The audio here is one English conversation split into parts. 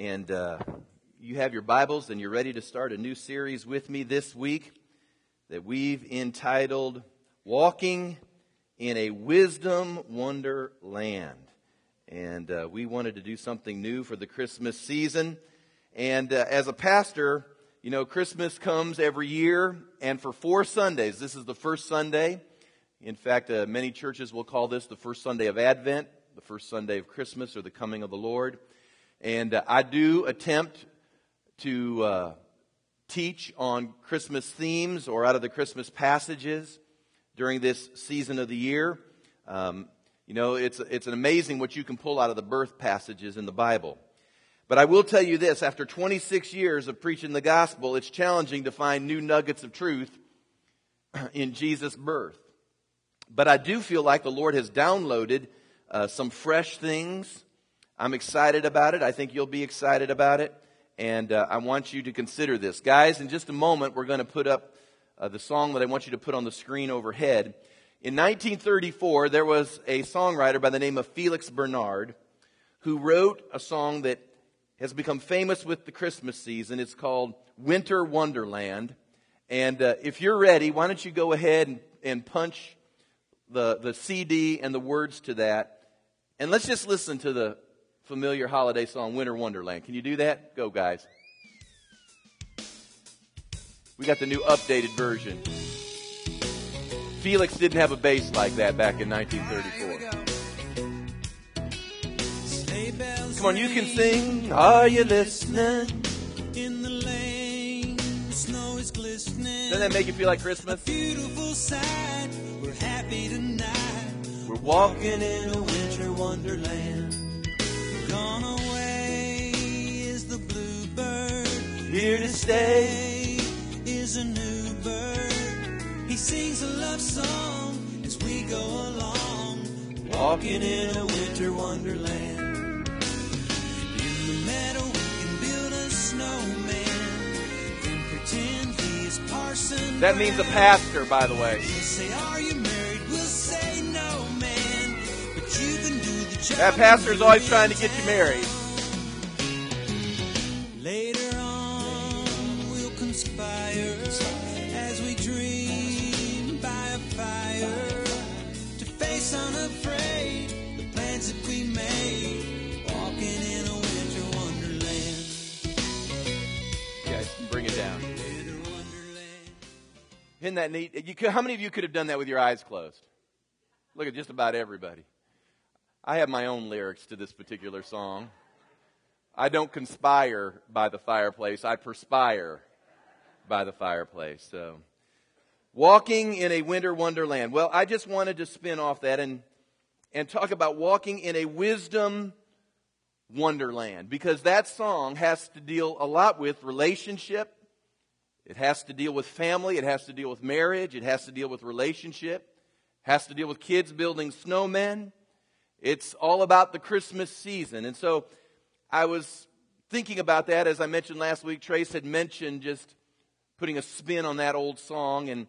And uh, you have your Bibles and you're ready to start a new series with me this week that we've entitled Walking in a Wisdom Wonderland. And uh, we wanted to do something new for the Christmas season. And uh, as a pastor, you know, Christmas comes every year, and for four Sundays, this is the first Sunday. In fact, uh, many churches will call this the first Sunday of Advent, the first Sunday of Christmas, or the coming of the Lord. And uh, I do attempt to uh, teach on Christmas themes or out of the Christmas passages during this season of the year. Um, you know, it's, it's amazing what you can pull out of the birth passages in the Bible. But I will tell you this, after 26 years of preaching the gospel, it's challenging to find new nuggets of truth in Jesus' birth. But I do feel like the Lord has downloaded uh, some fresh things. I'm excited about it. I think you'll be excited about it. And uh, I want you to consider this. Guys, in just a moment, we're going to put up uh, the song that I want you to put on the screen overhead. In 1934, there was a songwriter by the name of Felix Bernard who wrote a song that has become famous with the Christmas season. It's called Winter Wonderland. And uh, if you're ready, why don't you go ahead and, and punch the, the CD and the words to that. And let's just listen to the familiar holiday song, Winter Wonderland. Can you do that? Go, guys. We got the new updated version. Felix didn't have a bass like that back in 1934. Come on, you can sing. Are you listening? In the lane, snow is glistening. Doesn't that make you feel like Christmas? Beautiful sight. We're happy tonight. We're walking in a winter wonderland. Gone away is the bluebird. Here to stay is a new bird. He sings a love song as we go along. Walking in a winter wonderland. That means a pastor, by the way. That pastor is always trying to get you married. Later on, we'll conspire as we dream by a fire to face unafraid the plans that we made, walking in a winter wonderland. Guys, bring it down. Isn't that neat? You could, how many of you could have done that with your eyes closed? Look at just about everybody. I have my own lyrics to this particular song. I don't conspire by the fireplace, I perspire by the fireplace. So, walking in a winter wonderland. Well, I just wanted to spin off that and, and talk about walking in a wisdom wonderland because that song has to deal a lot with relationship it has to deal with family, it has to deal with marriage, it has to deal with relationship, it has to deal with kids building snowmen. It's all about the Christmas season. And so I was thinking about that as I mentioned last week. Trace had mentioned just putting a spin on that old song and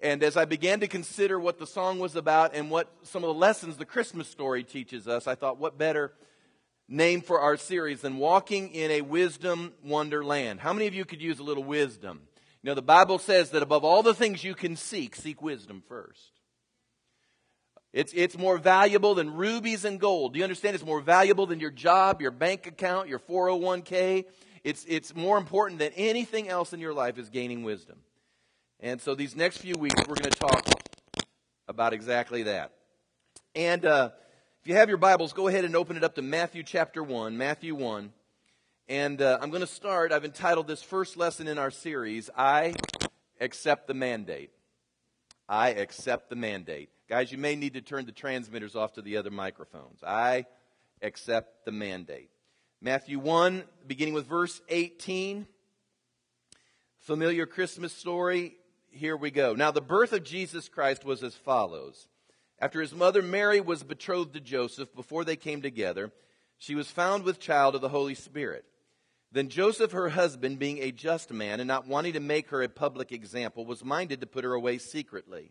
and as I began to consider what the song was about and what some of the lessons the Christmas story teaches us, I thought, what better name for our series than Walking in a Wisdom Wonderland? How many of you could use a little wisdom? You know, the Bible says that above all the things you can seek, seek wisdom first. It's, it's more valuable than rubies and gold. Do you understand? It's more valuable than your job, your bank account, your 401k. It's, it's more important than anything else in your life is gaining wisdom. And so these next few weeks, we're going to talk about exactly that. And uh, if you have your Bibles, go ahead and open it up to Matthew chapter 1. Matthew 1. And uh, I'm going to start. I've entitled this first lesson in our series, I Accept the Mandate. I accept the mandate. Guys, you may need to turn the transmitters off to the other microphones. I accept the mandate. Matthew 1, beginning with verse 18. Familiar Christmas story. Here we go. Now, the birth of Jesus Christ was as follows. After his mother Mary was betrothed to Joseph, before they came together, she was found with child of the Holy Spirit. Then Joseph, her husband, being a just man and not wanting to make her a public example, was minded to put her away secretly.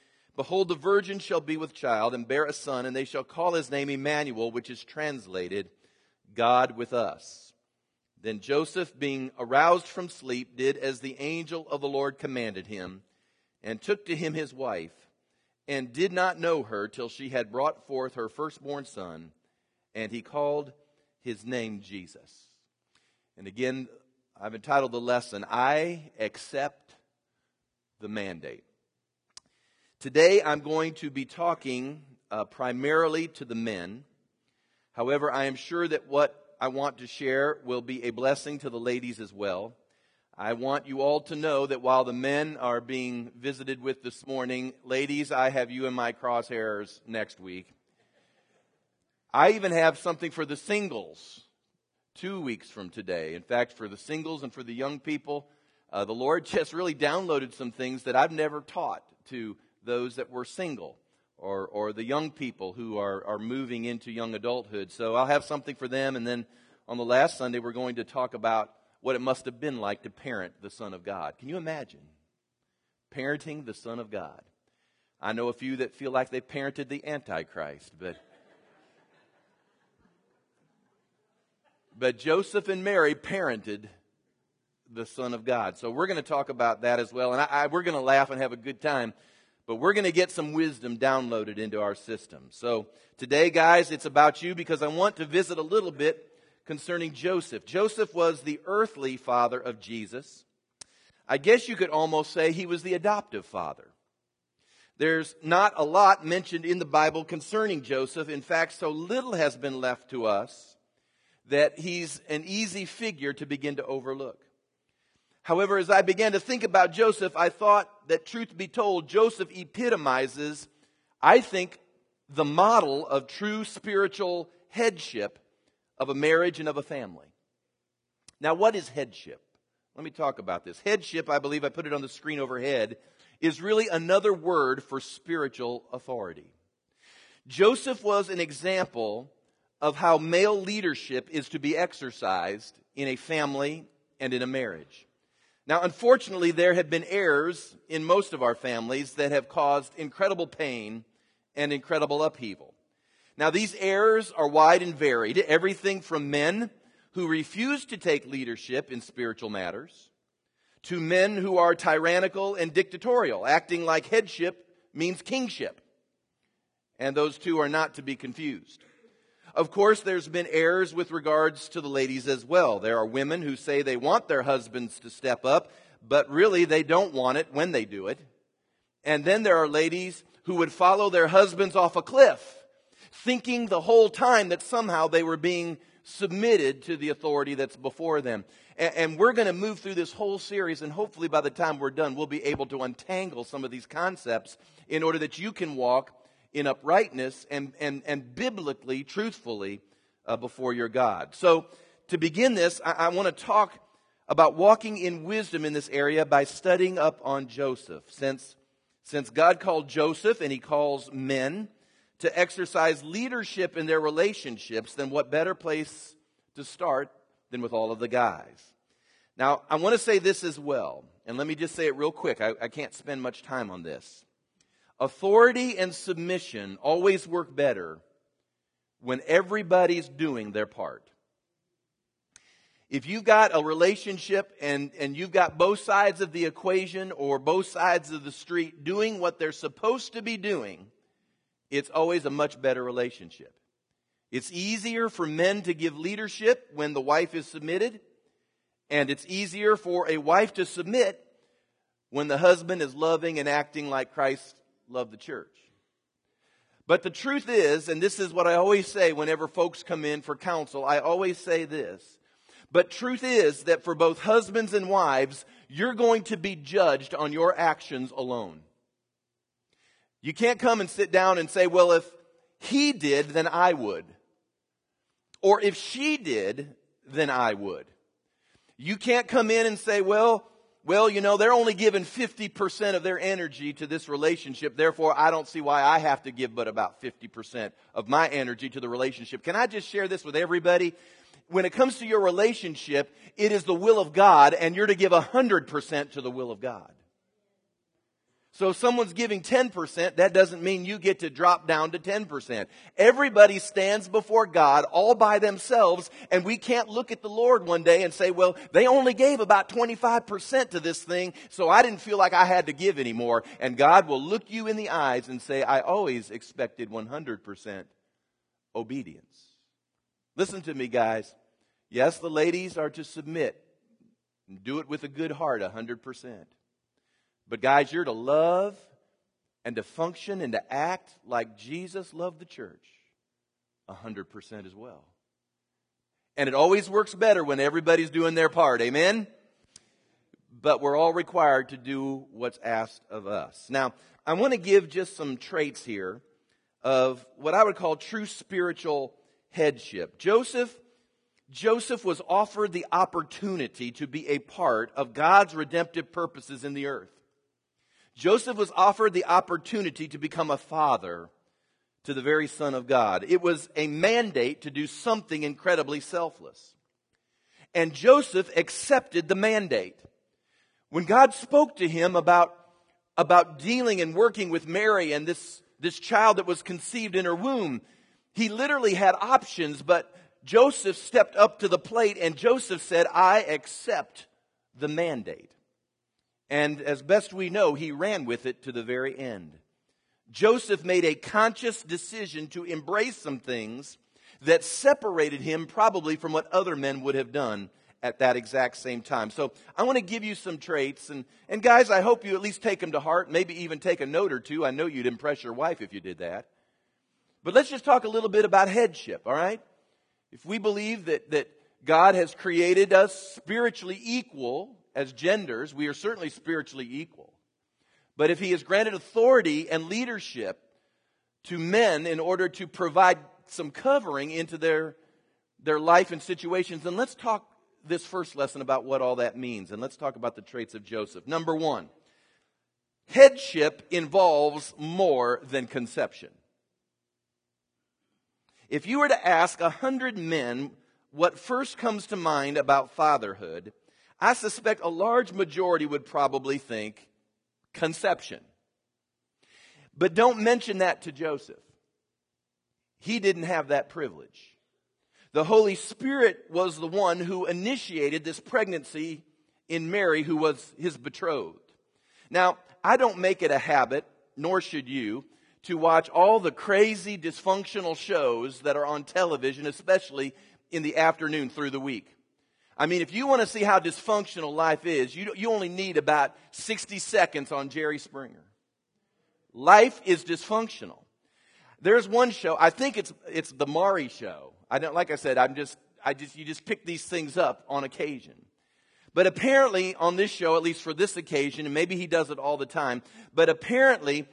Behold, the virgin shall be with child and bear a son, and they shall call his name Emmanuel, which is translated God with us. Then Joseph, being aroused from sleep, did as the angel of the Lord commanded him, and took to him his wife, and did not know her till she had brought forth her firstborn son, and he called his name Jesus. And again, I've entitled the lesson, I Accept the Mandate. Today I'm going to be talking uh, primarily to the men. However, I am sure that what I want to share will be a blessing to the ladies as well. I want you all to know that while the men are being visited with this morning, ladies, I have you in my crosshairs next week. I even have something for the singles two weeks from today. In fact, for the singles and for the young people, uh, the Lord just really downloaded some things that I've never taught to those that were single or, or the young people who are, are moving into young adulthood. So I'll have something for them. And then on the last Sunday, we're going to talk about what it must have been like to parent the Son of God. Can you imagine? Parenting the Son of God. I know a few that feel like they parented the Antichrist, but. But Joseph and Mary parented the Son of God. So we're going to talk about that as well. And I, I, we're going to laugh and have a good time but we're going to get some wisdom downloaded into our system. So today, guys, it's about you because I want to visit a little bit concerning Joseph. Joseph was the earthly father of Jesus. I guess you could almost say he was the adoptive father. There's not a lot mentioned in the Bible concerning Joseph. In fact, so little has been left to us that he's an easy figure to begin to overlook. However, as I began to think about Joseph, I thought that truth be told, Joseph epitomizes, I think, the model of true spiritual headship of a marriage and of a family. Now, what is headship? Let me talk about this. Headship, I believe I put it on the screen overhead, is really another word for spiritual authority. Joseph was an example of how male leadership is to be exercised in a family and in a marriage. Now, unfortunately, there have been errors in most of our families that have caused incredible pain and incredible upheaval. Now, these errors are wide and varied, everything from men who refuse to take leadership in spiritual matters to men who are tyrannical and dictatorial, acting like headship means kingship. And those two are not to be confused. Of course, there's been errors with regards to the ladies as well. There are women who say they want their husbands to step up, but really they don't want it when they do it. And then there are ladies who would follow their husbands off a cliff, thinking the whole time that somehow they were being submitted to the authority that's before them. And, we're going to move through this whole series, and hopefully by the time we're done, we'll be able to untangle some of these concepts in order that you can walk in uprightness and, and, and biblically, truthfully uh, before your God. So, to begin this, I, I want to talk about walking in wisdom in this area by studying up on Joseph. Since, since God called Joseph and he calls men to exercise leadership in their relationships, then what better place to start than with all of the guys? Now, I want to say this as well, and let me just say it real quick. I, I can't spend much time on this. Authority and submission always work better when everybody's doing their part. If you've got a relationship and, and you've got both sides of the equation or both sides of the street doing what they're supposed to be doing, it's always a much better relationship. It's easier for men to give leadership when the wife is submitted, and it's easier for a wife to submit when the husband is loving and acting like Christ love the church. But the truth is, and this is what I always say whenever folks come in for counsel, I always say this. But truth is that for both husbands and wives, you're going to be judged on your actions alone. You can't come and sit down and say, well, if he did, then I would. Or if she did, then I would. You can't come in and say, well, well, you know, they're only giving 50% of their energy to this relationship. Therefore, I don't see why I have to give but about 50% of my energy to the relationship. Can I just share this with everybody? When it comes to your relationship, it is the will of God and you're to give 100% to the will of God. So if someone's giving 10%, that doesn't mean you get to drop down to 10%. Everybody stands before God all by themselves, and we can't look at the Lord one day and say, well, they only gave about 25% to this thing, so I didn't feel like I had to give anymore. And God will look you in the eyes and say, I always expected 100% obedience. Listen to me, guys. Yes, the ladies are to submit. Do it with a good heart, 100%. But, guys, you're to love and to function and to act like Jesus loved the church 100% as well. And it always works better when everybody's doing their part. Amen? But we're all required to do what's asked of us. Now, I want to give just some traits here of what I would call true spiritual headship. Joseph Joseph was offered the opportunity to be a part of God's redemptive purposes in the earth. Joseph was offered the opportunity to become a father to the very Son of God. It was a mandate to do something incredibly selfless. And Joseph accepted the mandate. When God spoke to him about, about dealing and working with Mary and this, this child that was conceived in her womb, he literally had options, but Joseph stepped up to the plate and Joseph said, I accept the mandate. And as best we know, he ran with it to the very end. Joseph made a conscious decision to embrace some things that separated him probably from what other men would have done at that exact same time. So I want to give you some traits. And, and guys, I hope you at least take them to heart, maybe even take a note or two. I know you'd impress your wife if you did that. But let's just talk a little bit about headship, all right? If we believe that, that God has created us spiritually equal, as genders, we are certainly spiritually equal. But if he has granted authority and leadership to men in order to provide some covering into their, their life and situations, then let's talk this first lesson about what all that means. And let's talk about the traits of Joseph. Number one, headship involves more than conception. If you were to ask a hundred men what first comes to mind about fatherhood, I suspect a large majority would probably think conception. But don't mention that to Joseph. He didn't have that privilege. The Holy Spirit was the one who initiated this pregnancy in Mary, who was his betrothed. Now, I don't make it a habit, nor should you, to watch all the crazy dysfunctional shows that are on television, especially in the afternoon through the week. I mean, if you want to see how dysfunctional life is, you, you only need about 60 seconds on Jerry Springer. Life is dysfunctional. There's one show, I think it's, it's the Maury show. I don't, like I said, I'm just, I just, you just pick these things up on occasion. But apparently on this show, at least for this occasion, and maybe he does it all the time, but apparently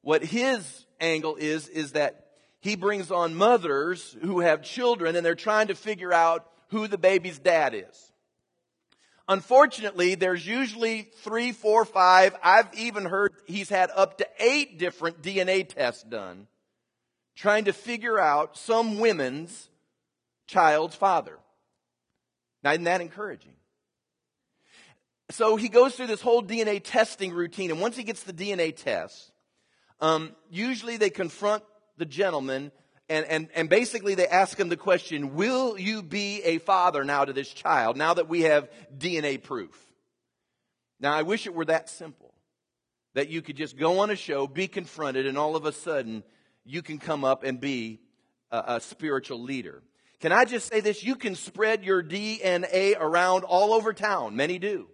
what his angle is, is that he brings on mothers who have children and they're trying to figure out who the baby's dad is. Unfortunately, there's usually three, four, five. I've even heard he's had up to eight different DNA tests done trying to figure out some women's child's father. Now, isn't that encouraging? So he goes through this whole DNA testing routine, and once he gets the DNA test, um, usually they confront the gentleman and, and, and basically they ask him the question, will you be a father now to this child now that we have DNA proof? Now I wish it were that simple. That you could just go on a show, be confronted, and all of a sudden you can come up and be a, a spiritual leader. Can I just say this? You can spread your DNA around all over town. Many do.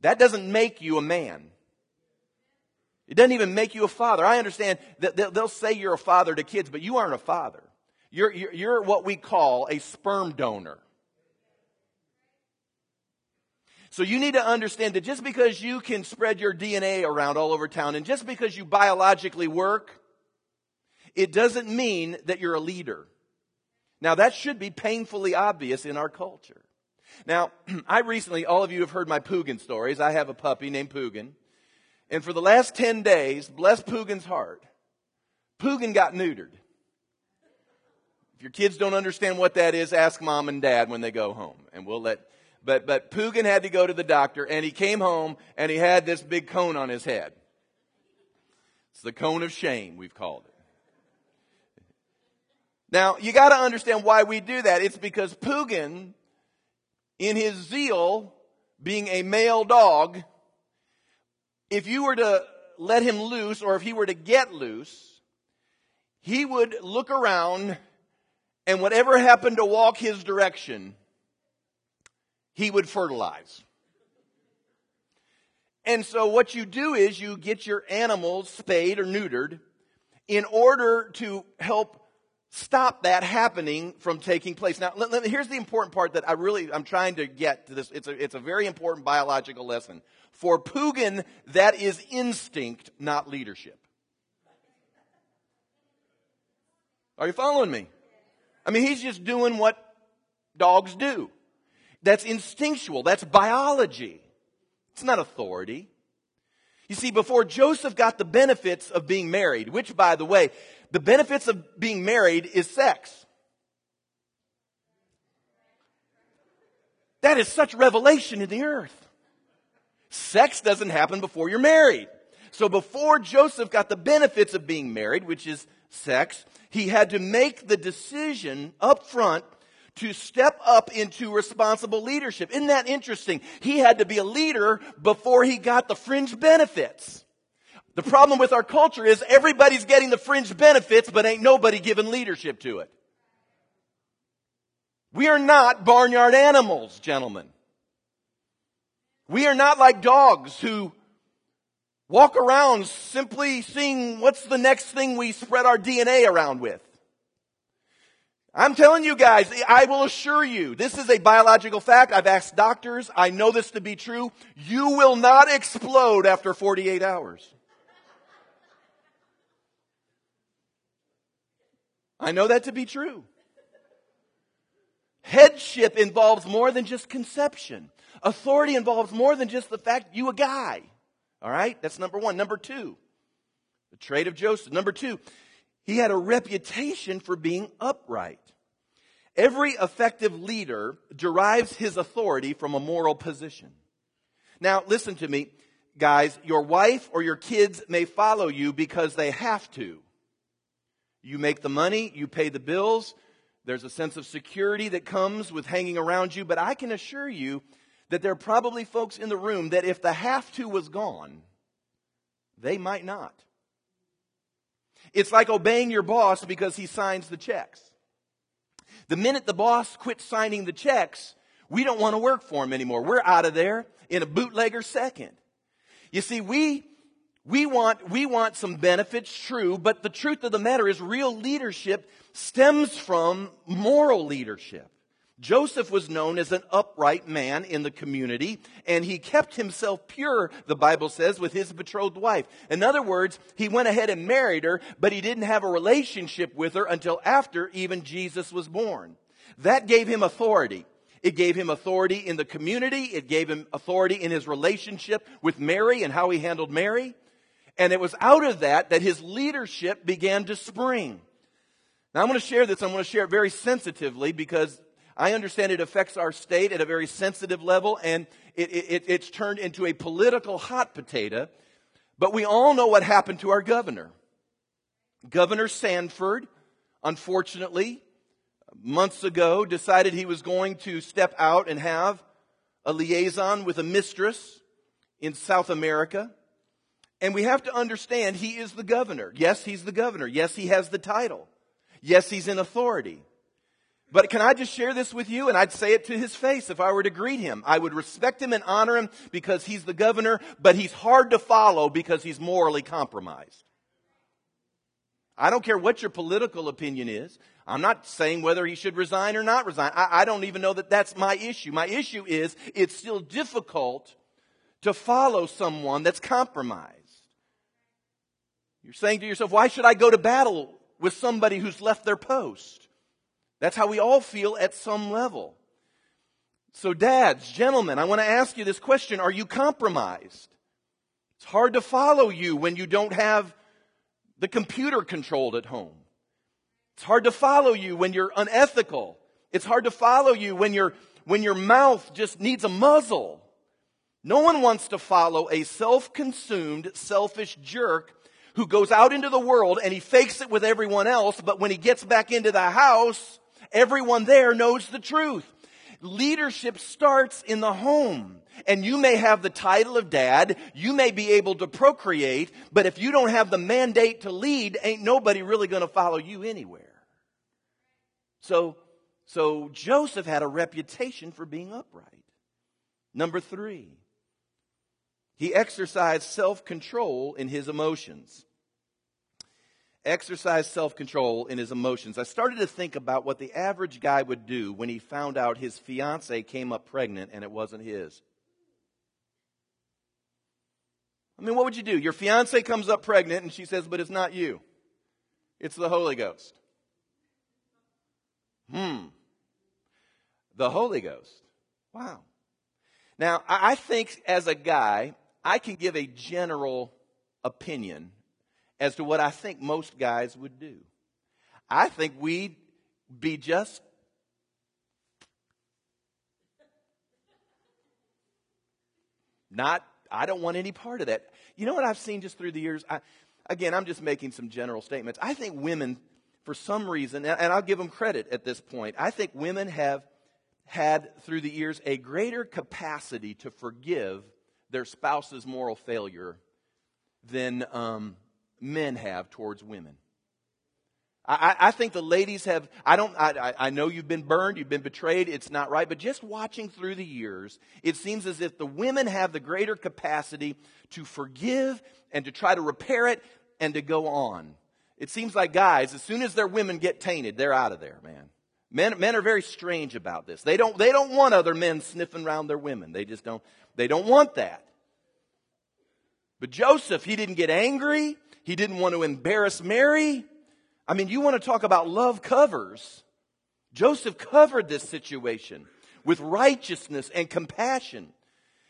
That doesn't make you a man. It doesn't even make you a father. I understand that they'll say you're a father to kids, but you aren't a father. You're, you're, you're what we call a sperm donor. So you need to understand that just because you can spread your DNA around all over town and just because you biologically work, it doesn't mean that you're a leader. Now that should be painfully obvious in our culture. Now, I recently, all of you have heard my Pugin stories. I have a puppy named Pugin. And for the last 10 days, bless Pugin's heart, Pugin got neutered. If your kids don't understand what that is, ask mom and dad when they go home. And we'll let, but, but Pugin had to go to the doctor and he came home and he had this big cone on his head. It's the cone of shame, we've called it. Now, you gotta understand why we do that. It's because Pugin, in his zeal, being a male dog, if you were to let him loose or if he were to get loose, he would look around and whatever happened to walk his direction, he would fertilize. And so what you do is you get your animals spayed or neutered in order to help stop that happening from taking place. Now, let, let, here's the important part that I really, I'm trying to get to this. It's a, it's a very important biological lesson. For Pugin, that is instinct, not leadership. Are you following me? I mean, he's just doing what dogs do. That's instinctual. That's biology. It's not authority. You see, before Joseph got the benefits of being married, which by the way, the benefits of being married is sex. That is such revelation in the earth. Sex doesn't happen before you're married. So before Joseph got the benefits of being married, which is sex, he had to make the decision up front to step up into responsible leadership. Isn't that interesting? He had to be a leader before he got the fringe benefits. The problem with our culture is everybody's getting the fringe benefits, but ain't nobody giving leadership to it. We are not barnyard animals, gentlemen. We are not like dogs who walk around simply seeing what's the next thing we spread our DNA around with. I'm telling you guys, I will assure you, this is a biological fact. I've asked doctors. I know this to be true. You will not explode after 48 hours. I know that to be true. Headship involves more than just conception. Authority involves more than just the fact you a guy. All right? That's number one. Number two, the trait of Joseph. Number two, he had a reputation for being upright. Every effective leader derives his authority from a moral position. Now, listen to me, guys. Your wife or your kids may follow you because they have to. You make the money, you pay the bills, there's a sense of security that comes with hanging around you, but I can assure you that there are probably folks in the room that if the have to was gone, they might not. It's like obeying your boss because he signs the checks. The minute the boss quits signing the checks, we don't want to work for him anymore. We're out of there in a bootlegger second. You see, we, we want, we want some benefits, true, but the truth of the matter is real leadership stems from moral leadership. Joseph was known as an upright man in the community, and he kept himself pure, the Bible says, with his betrothed wife. In other words, he went ahead and married her, but he didn't have a relationship with her until after even Jesus was born. That gave him authority. It gave him authority in the community. It gave him authority in his relationship with Mary and how he handled Mary. And it was out of that that his leadership began to spring. Now I'm going to share this. I'm going to share it very sensitively because I understand it affects our state at a very sensitive level and it, it, it's turned into a political hot potato. But we all know what happened to our governor. Governor Sanford, unfortunately, months ago decided he was going to step out and have a liaison with a mistress in South America. And we have to understand he is the governor. Yes, he's the governor. Yes, he has the title. Yes, he's in authority. But can I just share this with you? And I'd say it to his face if I were to greet him. I would respect him and honor him because he's the governor, but he's hard to follow because he's morally compromised. I don't care what your political opinion is. I'm not saying whether he should resign or not resign. I, I don't even know that that's my issue. My issue is it's still difficult to follow someone that's compromised. You're saying to yourself, why should I go to battle with somebody who's left their post? That's how we all feel at some level. So, dads, gentlemen, I want to ask you this question Are you compromised? It's hard to follow you when you don't have the computer controlled at home. It's hard to follow you when you're unethical. It's hard to follow you when, you when your mouth just needs a muzzle. No one wants to follow a self-consumed, selfish jerk who goes out into the world and he fakes it with everyone else, but when he gets back into the house, everyone there knows the truth. Leadership starts in the home. And you may have the title of dad, you may be able to procreate, but if you don't have the mandate to lead, ain't nobody really going to follow you anywhere. So, so Joseph had a reputation for being upright. Number three, he exercised self control in his emotions. Exercised self control in his emotions. I started to think about what the average guy would do when he found out his fiance came up pregnant and it wasn't his. I mean, what would you do? Your fiance comes up pregnant and she says, but it's not you. It's the Holy Ghost. Hmm. The Holy Ghost. Wow. Now, I think as a guy, I can give a general opinion as to what I think most guys would do. I think we'd be just not, I don't want any part of that. You know what I've seen just through the years? I, again, I'm just making some general statements. I think women, for some reason, and I'll give them credit at this point, I think women have had through the years a greater capacity to forgive their spouse's moral failure than um, men have towards women. I, I, think the ladies have, I don't, I, I know you've been burned, you've been betrayed, it's not right, but just watching through the years, it seems as if the women have the greater capacity to forgive and to try to repair it and to go on. It seems like guys, as soon as their women get tainted, they're out of there, man. Men, men are very strange about this. They don't, they don't want other men sniffing around their women. They just don't, they don't want that. But Joseph, he didn't get angry. He didn't want to embarrass Mary. I mean, you want to talk about love covers. Joseph covered this situation with righteousness and compassion.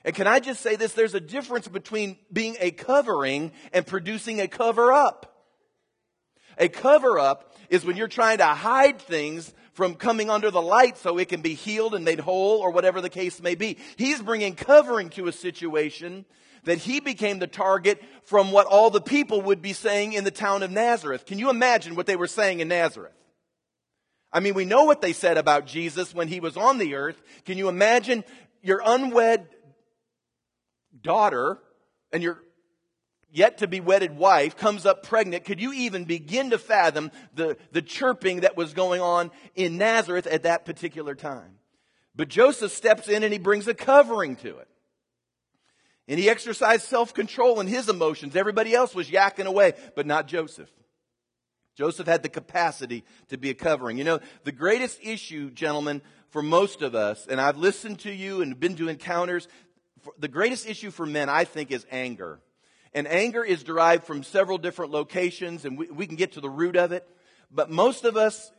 And can I just say this? There's a difference between being a covering and producing a cover up. A cover up is when you're trying to hide things from coming under the light so it can be healed and made whole or whatever the case may be. He's bringing covering to a situation that he became the target from what all the people would be saying in the town of Nazareth. Can you imagine what they were saying in Nazareth? I mean, we know what they said about Jesus when he was on the earth. Can you imagine your unwed daughter and your yet to be wedded wife comes up pregnant, could you even begin to fathom the, the chirping that was going on in Nazareth at that particular time? But Joseph steps in and he brings a covering to it. And he exercised self-control in his emotions. Everybody else was yakking away, but not Joseph. Joseph had the capacity to be a covering. You know, the greatest issue, gentlemen, for most of us, and I've listened to you and been to encounters, the greatest issue for men, I think, is anger. And anger is derived from several different locations, and we, we can get to the root of it. But most of us,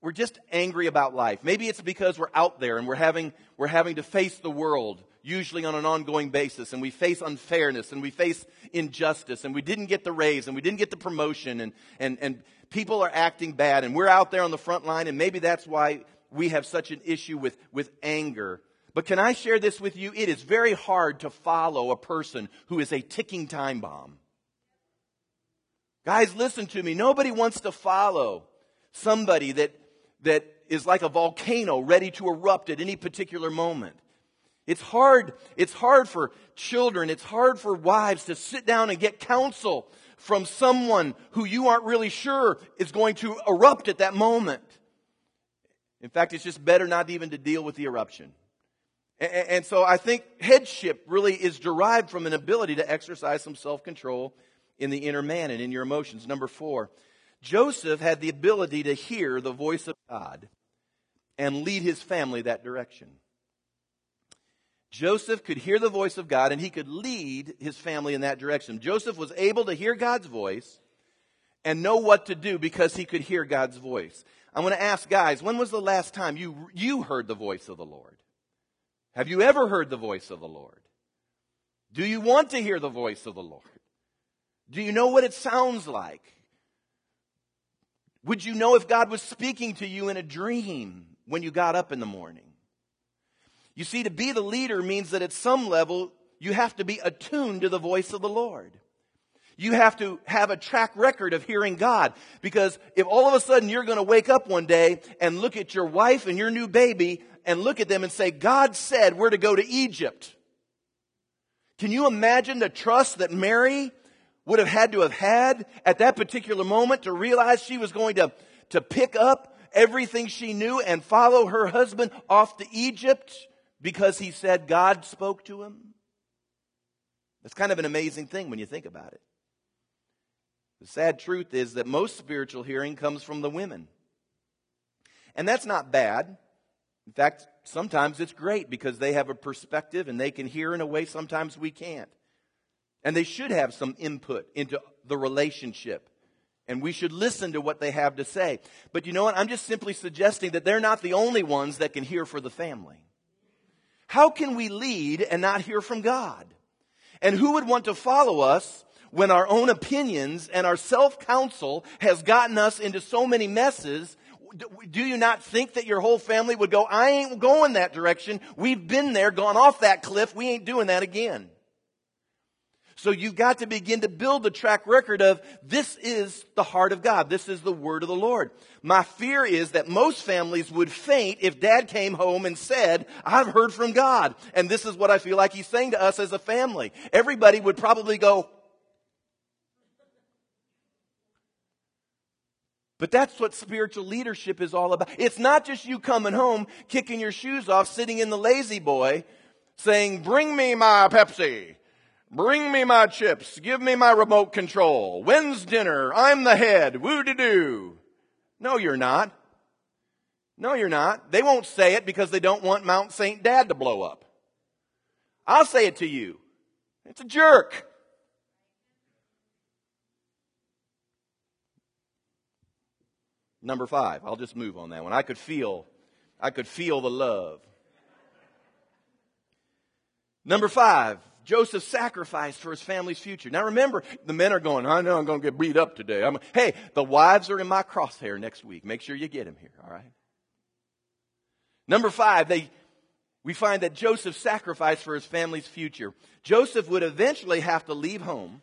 we're just angry about life. Maybe it's because we're out there and we're having, we're having to face the world usually on an ongoing basis, and we face unfairness, and we face injustice, and we didn't get the raise, and we didn't get the promotion, and, and, and people are acting bad, and we're out there on the front line, and maybe that's why we have such an issue with, with anger. But can I share this with you? It is very hard to follow a person who is a ticking time bomb. Guys, listen to me. Nobody wants to follow somebody that, that is like a volcano ready to erupt at any particular moment. It's hard, it's hard for children, it's hard for wives to sit down and get counsel from someone who you aren't really sure is going to erupt at that moment. In fact, it's just better not even to deal with the eruption. And so I think headship really is derived from an ability to exercise some self control in the inner man and in your emotions. Number four, Joseph had the ability to hear the voice of God and lead his family that direction. Joseph could hear the voice of God and he could lead his family in that direction. Joseph was able to hear God's voice and know what to do because he could hear God's voice. I'm going to ask guys, when was the last time you, you heard the voice of the Lord? Have you ever heard the voice of the Lord? Do you want to hear the voice of the Lord? Do you know what it sounds like? Would you know if God was speaking to you in a dream when you got up in the morning? You see, to be the leader means that at some level you have to be attuned to the voice of the Lord. You have to have a track record of hearing God. Because if all of a sudden you're going to wake up one day and look at your wife and your new baby and look at them and say, God said we're to go to Egypt. Can you imagine the trust that Mary would have had to have had at that particular moment to realize she was going to, to pick up everything she knew and follow her husband off to Egypt because he said God spoke to him? It's kind of an amazing thing when you think about it. The sad truth is that most spiritual hearing comes from the women. And that's not bad. In fact, sometimes it's great because they have a perspective and they can hear in a way sometimes we can't. And they should have some input into the relationship. And we should listen to what they have to say. But you know what? I'm just simply suggesting that they're not the only ones that can hear for the family. How can we lead and not hear from God? And who would want to follow us when our own opinions and our self counsel has gotten us into so many messes? Do you not think that your whole family would go, I ain't going that direction. We've been there, gone off that cliff. We ain't doing that again. So you've got to begin to build the track record of this is the heart of God. This is the word of the Lord. My fear is that most families would faint if dad came home and said, I've heard from God. And this is what I feel like he's saying to us as a family. Everybody would probably go, But that's what spiritual leadership is all about. It's not just you coming home, kicking your shoes off, sitting in the lazy boy, saying, bring me my Pepsi. Bring me my chips. Give me my remote control. When's dinner? I'm the head. Woo de doo. No, you're not. No, you're not. They won't say it because they don't want Mount St. Dad to blow up. I'll say it to you. It's a jerk. Number five. I'll just move on that one. I could feel, I could feel the love. Number five. Joseph sacrificed for his family's future. Now remember, the men are going, I know I'm going to get beat up today. I'm, hey, the wives are in my crosshair next week. Make sure you get them here, all right? Number five, they, we find that Joseph sacrificed for his family's future. Joseph would eventually have to leave home.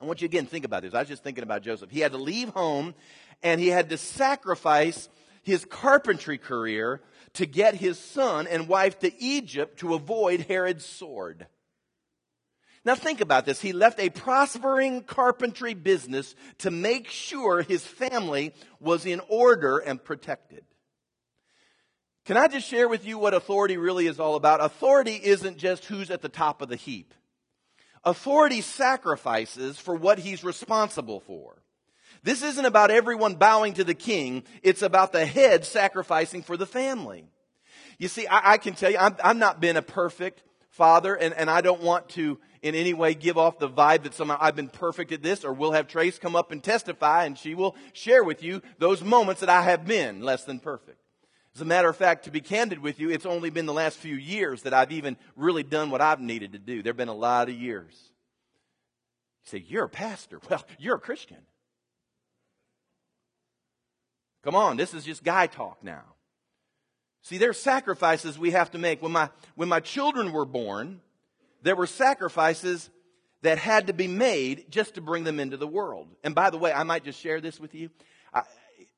I want you again to think about this. I was just thinking about Joseph. He had to leave home and he had to sacrifice his carpentry career to get his son and wife to Egypt to avoid Herod's sword. Now think about this. He left a prospering carpentry business to make sure his family was in order and protected. Can I just share with you what authority really is all about? Authority isn't just who's at the top of the heap. Authority sacrifices for what he's responsible for. This isn't about everyone bowing to the king. It's about the head sacrificing for the family. You see, I, I can tell you, I'm, I'm not been a perfect father, and, and I don't want to in any way give off the vibe that somehow I've been perfect at this, or we'll have Trace come up and testify, and she will share with you those moments that I have been less than perfect. As a matter of fact, to be candid with you, it's only been the last few years that I've even really done what I've needed to do. There have been a lot of years. You say, You're a pastor. Well, you're a Christian. Come on, this is just guy talk now. See, there's sacrifices we have to make. When my, when my children were born, there were sacrifices that had to be made just to bring them into the world. And by the way, I might just share this with you. I,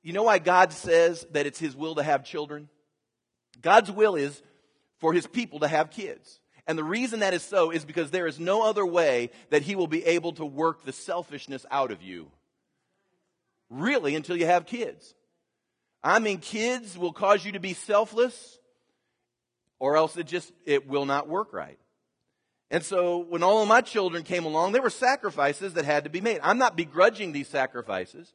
you know why God says that it's His will to have children? God's will is for His people to have kids. And the reason that is so is because there is no other way that He will be able to work the selfishness out of you. Really, until you have kids. I mean, kids will cause you to be selfless, or else it just, it will not work right. And so when all of my children came along, there were sacrifices that had to be made. I'm not begrudging these sacrifices.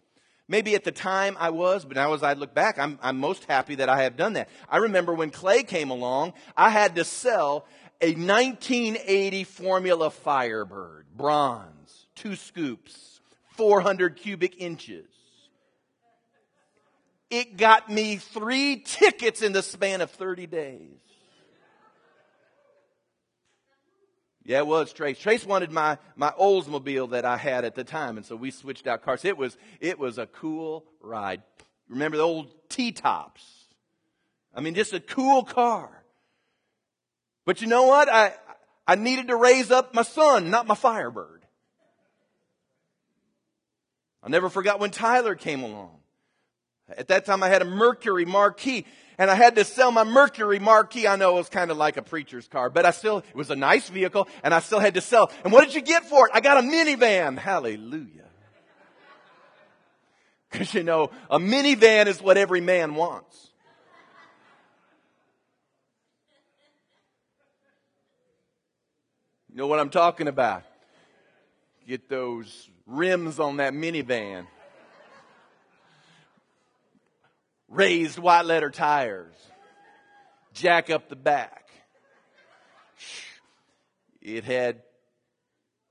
Maybe at the time I was, but now as I look back, I'm, I'm most happy that I have done that. I remember when Clay came along, I had to sell a 1980 Formula Firebird, bronze, two scoops, 400 cubic inches. It got me three tickets in the span of 30 days. Yeah, it was Trace. Trace wanted my, my Oldsmobile that I had at the time, and so we switched out cars. It was, it was a cool ride. Remember the old T-tops? I mean, just a cool car. But you know what? I, I needed to raise up my son, not my Firebird. I never forgot when Tyler came along. At that time I had a Mercury Marquis and I had to sell my Mercury Marquis. I know it was kind of like a preacher's car, but I still, it was a nice vehicle and I still had to sell. And what did you get for it? I got a minivan. Hallelujah. Cause you know, a minivan is what every man wants. You know what I'm talking about? Get those rims on that minivan. Raised white letter tires. Jack up the back. It had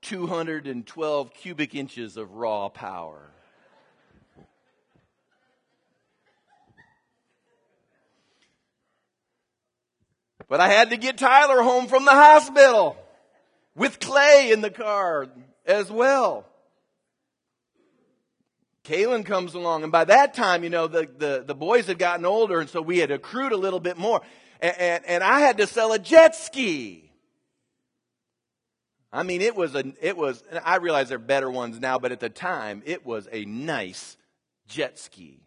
212 cubic inches of raw power. But I had to get Tyler home from the hospital with Clay in the car as well. Kaylin comes along, and by that time, you know, the, the, the boys had gotten older, and so we had accrued a little bit more. And, and, and I had to sell a jet ski. I mean, it was a, it was, I realize there are better ones now, but at the time, it was a nice jet ski.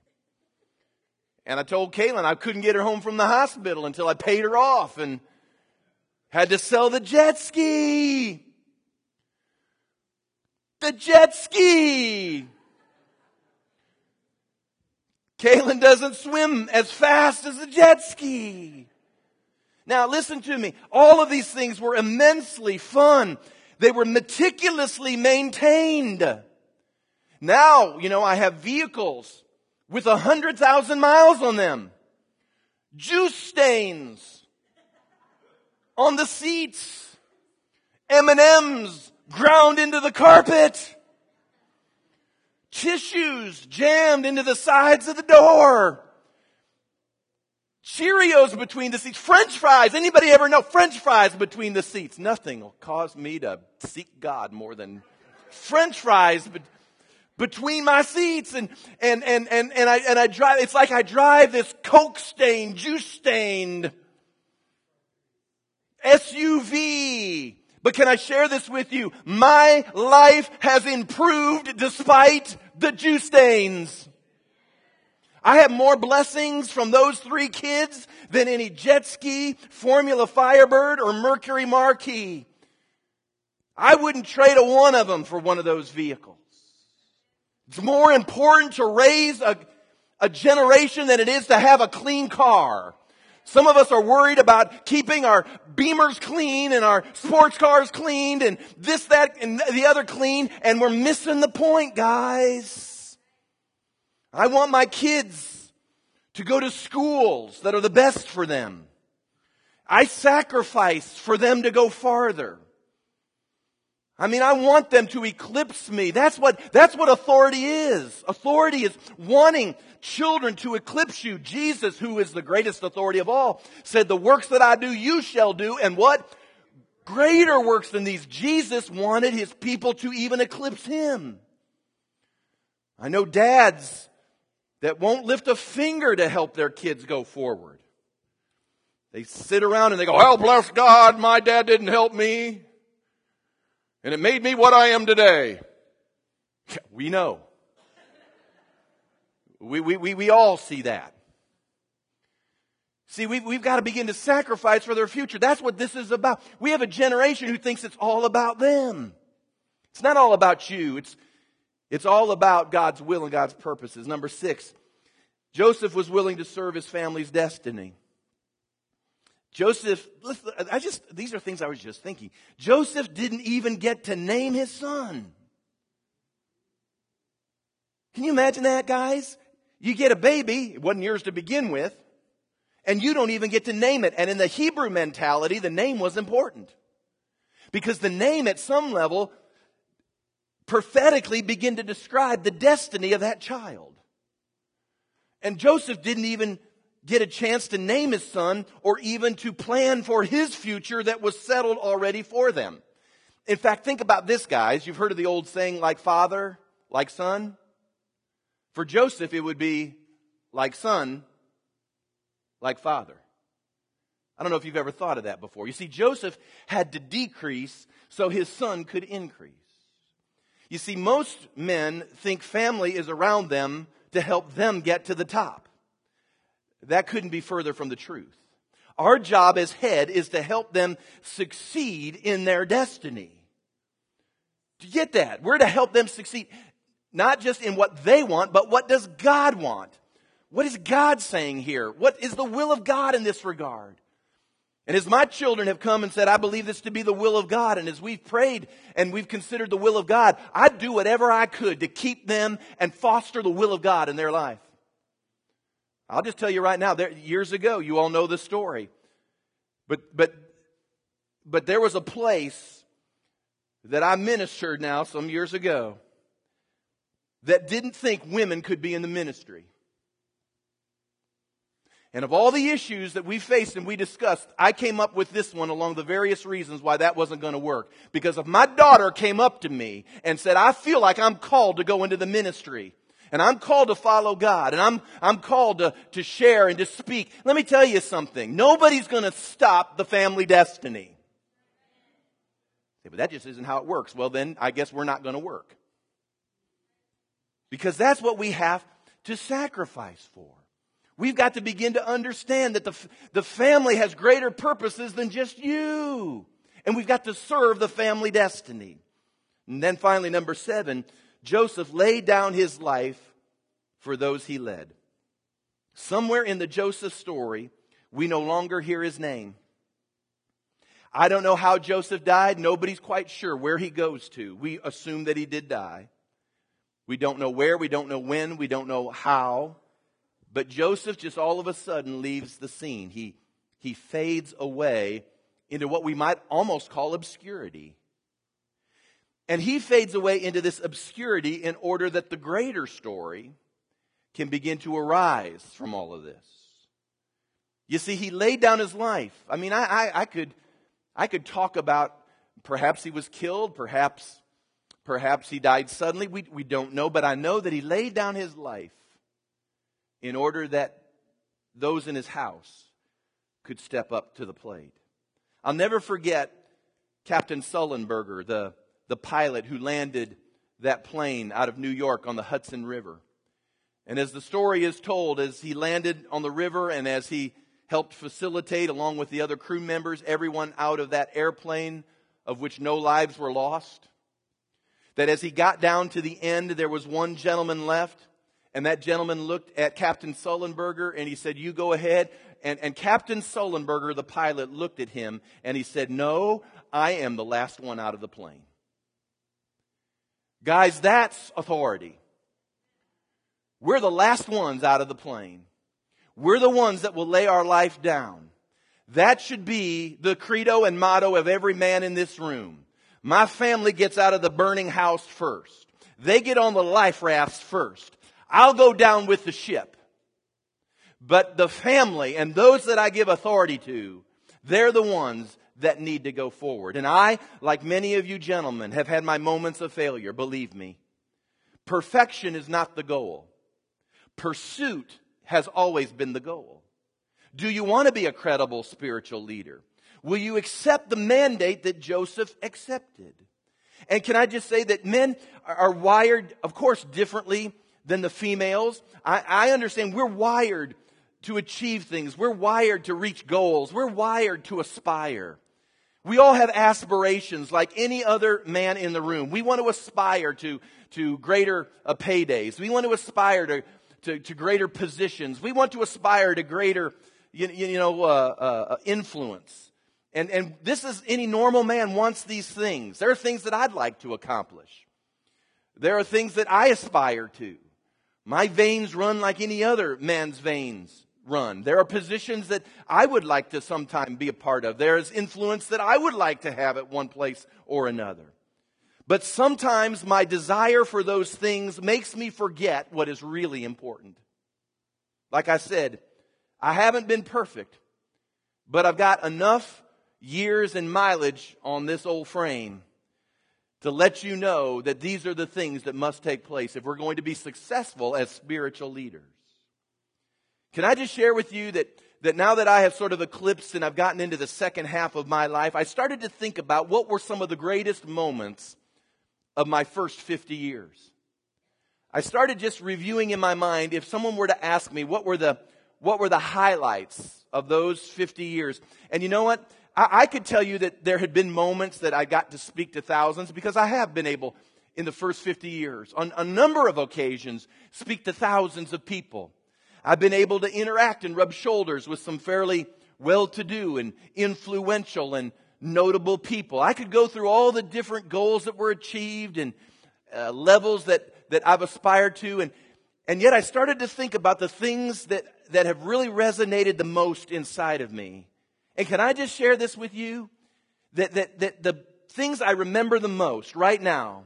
And I told Kaylin I couldn't get her home from the hospital until I paid her off and had to sell the jet ski. The jet ski. Kaylin doesn't swim as fast as a jet ski. Now listen to me. All of these things were immensely fun. They were meticulously maintained. Now, you know, I have vehicles with a hundred thousand miles on them. Juice stains on the seats. M&Ms ground into the carpet. Tissues jammed into the sides of the door. Cheerios between the seats. French fries. Anybody ever know French fries between the seats? Nothing will cause me to seek God more than French fries between my seats and, and, and, and, and I, and I drive, it's like I drive this Coke stained, juice stained SUV. But can I share this with you? My life has improved despite the juice stains. I have more blessings from those three kids than any jet ski, Formula Firebird, or Mercury Marquis. I wouldn't trade a one of them for one of those vehicles. It's more important to raise a, a generation than it is to have a clean car. Some of us are worried about keeping our beamers clean and our sports cars cleaned and this, that, and the other clean, and we're missing the point, guys. I want my kids to go to schools that are the best for them. I sacrifice for them to go farther. I mean, I want them to eclipse me. That's what, that's what authority is. Authority is wanting children to eclipse you. Jesus, who is the greatest authority of all, said, the works that I do, you shall do. And what? Greater works than these. Jesus wanted his people to even eclipse him. I know dads that won't lift a finger to help their kids go forward. They sit around and they go, well, bless God, my dad didn't help me. And it made me what I am today. We know. We, we, we, we all see that. See, we've, we've got to begin to sacrifice for their future. That's what this is about. We have a generation who thinks it's all about them. It's not all about you. It's, it's all about God's will and God's purposes. Number six, Joseph was willing to serve his family's destiny. Joseph, I just, these are things I was just thinking. Joseph didn't even get to name his son. Can you imagine that, guys? You get a baby, it wasn't yours to begin with, and you don't even get to name it. And in the Hebrew mentality, the name was important. Because the name at some level prophetically begin to describe the destiny of that child. And Joseph didn't even get a chance to name his son or even to plan for his future that was settled already for them. In fact, think about this, guys. You've heard of the old saying, like father, like son. For Joseph, it would be like son, like father. I don't know if you've ever thought of that before. You see, Joseph had to decrease so his son could increase. You see, most men think family is around them to help them get to the top. That couldn't be further from the truth. Our job as head is to help them succeed in their destiny. Do you get that? We're to help them succeed, not just in what they want, but what does God want? What is God saying here? What is the will of God in this regard? And as my children have come and said, I believe this to be the will of God, and as we've prayed and we've considered the will of God, I'd do whatever I could to keep them and foster the will of God in their life. I'll just tell you right now, there, years ago, you all know the story. But, but, but there was a place that I ministered now some years ago that didn't think women could be in the ministry. And of all the issues that we faced and we discussed, I came up with this one along the various reasons why that wasn't going to work. Because if my daughter came up to me and said, I feel like I'm called to go into the ministry, and I'm called to follow God, and I'm, I'm called to, to share and to speak, let me tell you something. Nobody's going to stop the family destiny. But that just isn't how it works. Well, then I guess we're not going to work. Because that's what we have to sacrifice for. We've got to begin to understand that the, the family has greater purposes than just you. And we've got to serve the family destiny. And then finally, number seven, Joseph laid down his life for those he led. Somewhere in the Joseph story, we no longer hear his name. I don't know how Joseph died. Nobody's quite sure where he goes to. We assume that he did die. We don't know where, we don't know when, we don't know how. But Joseph just all of a sudden leaves the scene. He, he fades away into what we might almost call obscurity. And he fades away into this obscurity in order that the greater story can begin to arise from all of this. You see, he laid down his life. I mean, I, I, I could, I could talk about perhaps he was killed, perhaps, perhaps he died suddenly. We, we don't know, but I know that he laid down his life in order that those in his house could step up to the plate. I'll never forget Captain Sullenberger, the, the pilot who landed that plane out of New York on the Hudson River. And as the story is told, as he landed on the river and as he helped facilitate, along with the other crew members, everyone out of that airplane, of which no lives were lost, that as he got down to the end, there was one gentleman left and that gentleman looked at Captain Sullenberger and he said, You go ahead. And, and Captain Sullenberger, the pilot, looked at him and he said, No, I am the last one out of the plane. Guys, that's authority. We're the last ones out of the plane. We're the ones that will lay our life down. That should be the credo and motto of every man in this room. My family gets out of the burning house first. They get on the life rafts first. I'll go down with the ship. But the family and those that I give authority to, they're the ones that need to go forward. And I, like many of you gentlemen, have had my moments of failure, believe me. Perfection is not the goal. Pursuit has always been the goal. Do you want to be a credible spiritual leader? Will you accept the mandate that Joseph accepted? And can I just say that men are wired, of course, differently than the females. I, I understand we're wired to achieve things. We're wired to reach goals. We're wired to aspire. We all have aspirations like any other man in the room. We want to aspire to, to greater uh, paydays. We want to aspire to, to, to, greater positions. We want to aspire to greater, you, you know, uh, uh, influence. And, and this is any normal man wants these things. There are things that I'd like to accomplish. There are things that I aspire to. My veins run like any other man's veins run. There are positions that I would like to sometime be a part of. There is influence that I would like to have at one place or another. But sometimes my desire for those things makes me forget what is really important. Like I said, I haven't been perfect, but I've got enough years and mileage on this old frame to let you know that these are the things that must take place if we're going to be successful as spiritual leaders. Can I just share with you that, that now that I have sort of eclipsed and I've gotten into the second half of my life, I started to think about what were some of the greatest moments of my first 50 years. I started just reviewing in my mind if someone were to ask me what were the, what were the highlights of those 50 years. And you know what? I, I could tell you that there had been moments that I got to speak to thousands because I have been able in the first 50 years on a number of occasions speak to thousands of people. I've been able to interact and rub shoulders with some fairly well-to-do and influential and notable people. I could go through all the different goals that were achieved and uh, levels that, that I've aspired to. And, and yet I started to think about the things that, that have really resonated the most inside of me. And can I just share this with you? That, that, that the things I remember the most right now,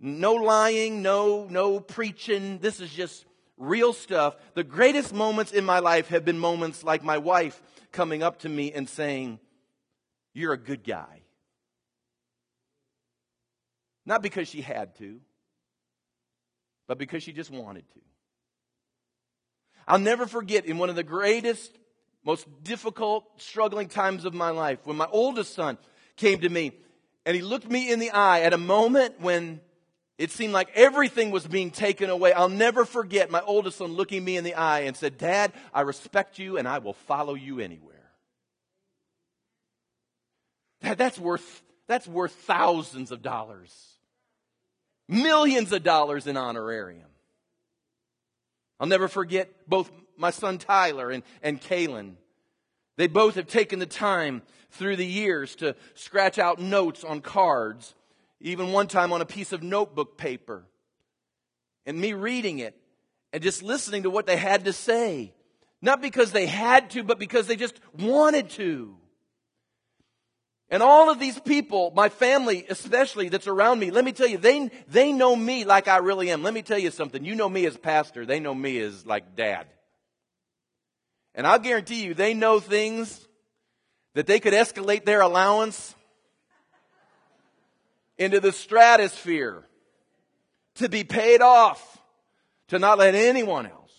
no lying, no, no preaching, this is just real stuff. The greatest moments in my life have been moments like my wife coming up to me and saying, You're a good guy. Not because she had to, but because she just wanted to. I'll never forget in one of the greatest, most difficult, struggling times of my life when my oldest son came to me and he looked me in the eye at a moment when it seemed like everything was being taken away. I'll never forget my oldest son looking me in the eye and said, Dad, I respect you and I will follow you anywhere. Dad, that's worth, that's worth thousands of dollars, millions of dollars in honorarium. I'll never forget both my son Tyler and, and Kalen. They both have taken the time through the years to scratch out notes on cards even one time on a piece of notebook paper. And me reading it and just listening to what they had to say. Not because they had to, but because they just wanted to. And all of these people, my family especially that's around me, let me tell you, they, they know me like I really am. Let me tell you something. You know me as pastor. They know me as like dad. And I'll guarantee you, they know things that they could escalate their allowance into the stratosphere to be paid off, to not let anyone else.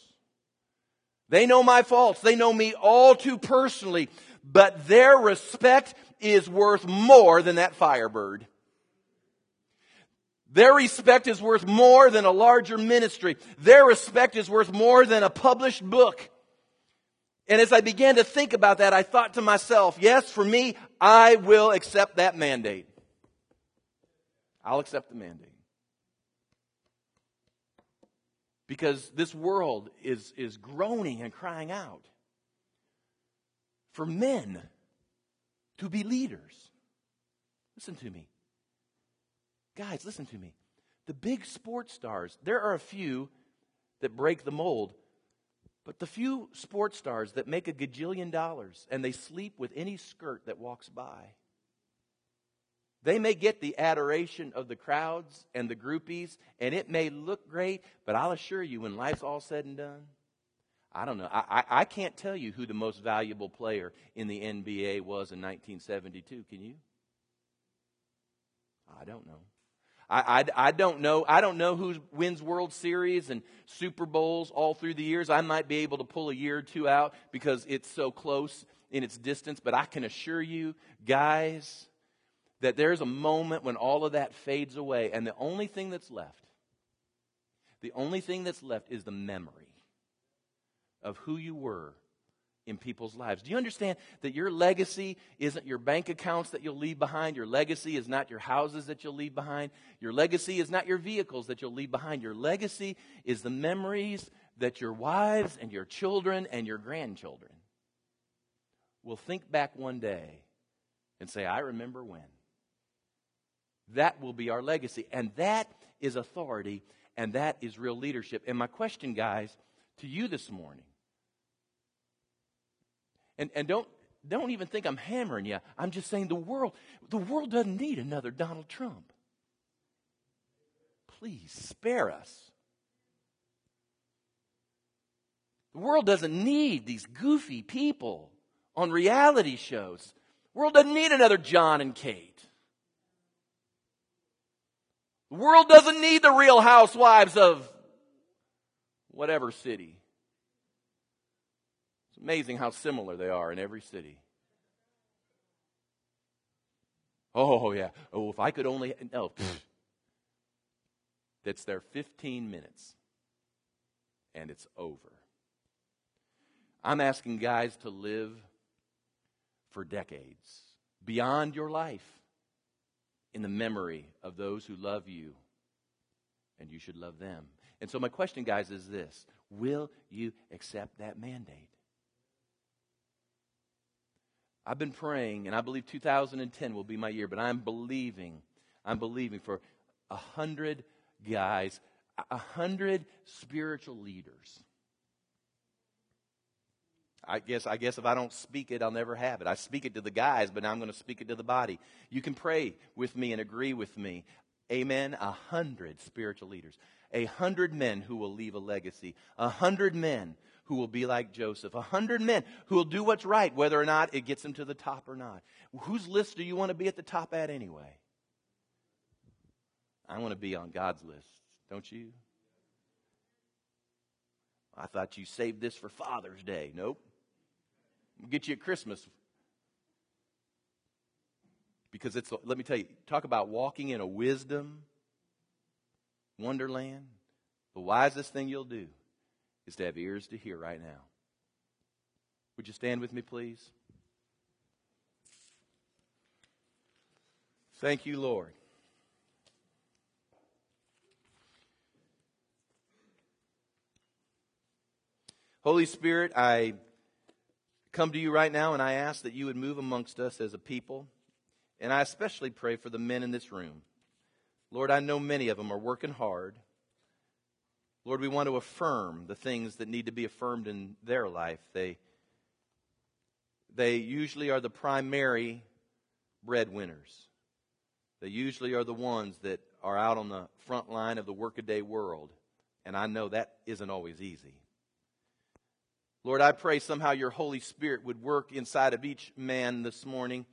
They know my faults. They know me all too personally, but their respect is worth more than that firebird. Their respect is worth more than a larger ministry. Their respect is worth more than a published book. And as I began to think about that, I thought to myself, yes, for me, I will accept that mandate. I'll accept the mandate. Because this world is, is groaning and crying out for men to be leaders. Listen to me. Guys, listen to me. The big sports stars, there are a few that break the mold, but the few sports stars that make a gajillion dollars and they sleep with any skirt that walks by they may get the adoration of the crowds and the groupies, and it may look great, but I'll assure you, when life's all said and done, I don't know. I, I, I, can't tell you who the most valuable player in the NBA was in 1972. Can you? I don't know. I, I, I don't know. I don't know who wins World Series and Super Bowls all through the years. I might be able to pull a year or two out because it's so close in its distance. But I can assure you, guys, that there's a moment when all of that fades away, and the only thing that's left, the only thing that's left is the memory of who you were in people's lives. Do you understand that your legacy isn't your bank accounts that you'll leave behind? Your legacy is not your houses that you'll leave behind. Your legacy is not your vehicles that you'll leave behind. Your legacy is the memories that your wives and your children and your grandchildren will think back one day and say, I remember when. That will be our legacy. And that is authority, and that is real leadership. And my question, guys, to you this morning, and, and don't, don't even think I'm hammering you. I'm just saying the world, the world doesn't need another Donald Trump. Please spare us. The world doesn't need these goofy people on reality shows. The world doesn't need another Jon and Kate. The world doesn't need the real housewives of whatever city. It's amazing how similar they are in every city. Oh, yeah. Oh, if I could only. No. That's their 15 minutes, and it's over. I'm asking guys to live for decades, beyond your life, in the memory of those who love you, and you should love them. And so, my question, guys, is this Will you accept that mandate? I've been praying, and I believe 2010 will be my year, but I'm believing, I'm believing for a hundred guys, a hundred spiritual leaders. I guess, I guess if I don't speak it, I'll never have it. I speak it to the guys, but now I'm going to speak it to the body. You can pray with me and agree with me. Amen. A hundred spiritual leaders. A hundred men who will leave a legacy. A hundred men who will be like Joseph. A hundred men who will do what's right, whether or not it gets them to the top or not. Whose list do you want to be at the top at anyway? I want to be on God's list, don't you? I thought you saved this for Father's Day. Nope. Get you at Christmas. Because it's, let me tell you, talk about walking in a wisdom wonderland. The wisest thing you'll do is to have ears to hear right now. Would you stand with me, please? Thank you, Lord. Holy Spirit, I come to you right now and I ask that you would move amongst us as a people. And I especially pray for the men in this room. Lord, I know many of them are working hard. Lord, we want to affirm the things that need to be affirmed in their life. They, they usually are the primary breadwinners. They usually are the ones that are out on the front line of the workaday world. And I know that isn't always easy. Lord, I pray somehow your Holy Spirit would work inside of each man this morning.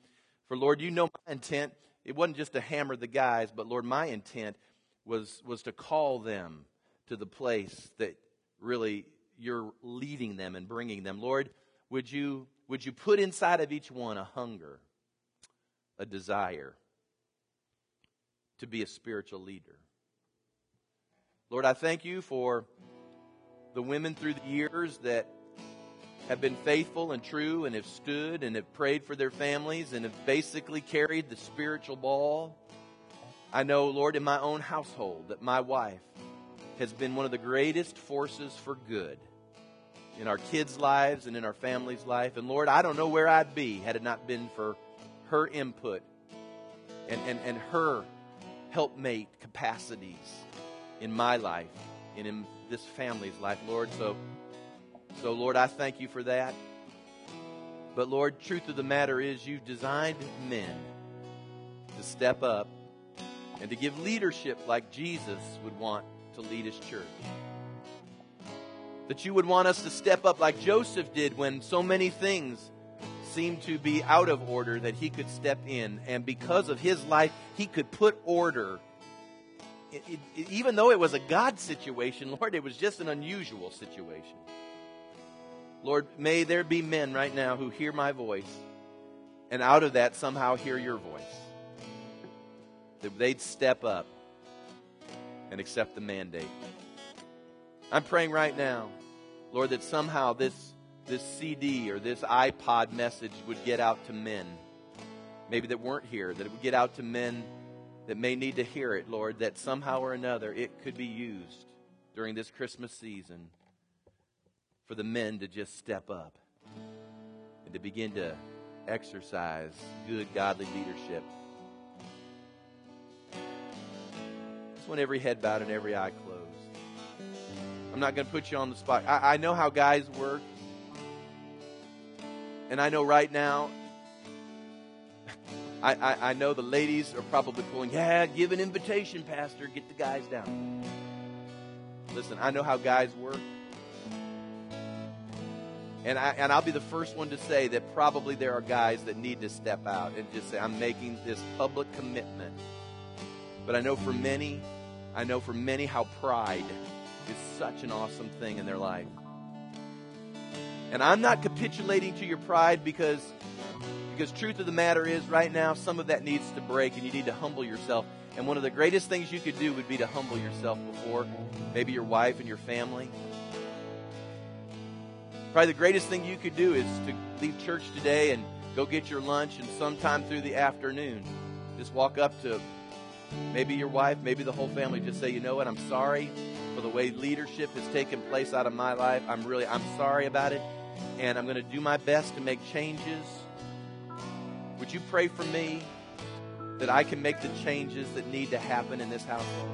For Lord, you know my intent. It wasn't just to hammer the guys, but Lord, my intent was, was to call them to the place that really you're leading them and bringing them. Lord, would you, would you put inside of each one a hunger, a desire to be a spiritual leader? Lord, I thank you for the women through the years that have been faithful and true and have stood and have prayed for their families and have basically carried the spiritual ball. I know, Lord, in my own household that my wife has been one of the greatest forces for good in our kids' lives and in our family's life. And Lord, I don't know where I'd be had it not been for her input and, and, and her helpmate capacities in my life and in this family's life, Lord. So, so Lord, I thank you for that. But Lord, truth of the matter is you've designed men to step up and to give leadership like Jesus would want to lead his church. That you would want us to step up like Joseph did when so many things seemed to be out of order, that he could step in. And because of his life, he could put order. It, it, even though it was a God situation, Lord, it was just an unusual situation. Lord, may there be men right now who hear my voice and out of that somehow hear your voice. That they'd step up and accept the mandate. I'm praying right now, Lord, that somehow this, this CD or this iPod message would get out to men, maybe that weren't here, that it would get out to men that may need to hear it, Lord, that somehow or another it could be used during this Christmas season for the men to just step up and to begin to exercise good, godly leadership Just want every head bowed and every eye closed. I'm not going to put you on the spot. I, I know how guys work. And I know right now, I, I, I, know the ladies are probably pulling, yeah, give an invitation, Pastor, get the guys down. Listen, I know how guys work. And, I, and I'll be the first one to say that probably there are guys that need to step out and just say, I'm making this public commitment But I know for many, I know for many how pride is such an awesome thing in their life. And I'm not capitulating to your pride because because truth of the matter is right now some of that needs to break and you need to humble yourself. And one of the greatest things you could do would be to humble yourself before maybe your wife and your family. Probably the greatest thing you could do is to leave church today and go get your lunch and sometime through the afternoon just walk up to maybe your wife, maybe the whole family, just say, you know what, I'm sorry for the way leadership has taken place out of my life. I'm really, I'm sorry about it, and I'm going to do my best to make changes. Would you pray for me that I can make the changes that need to happen in this household?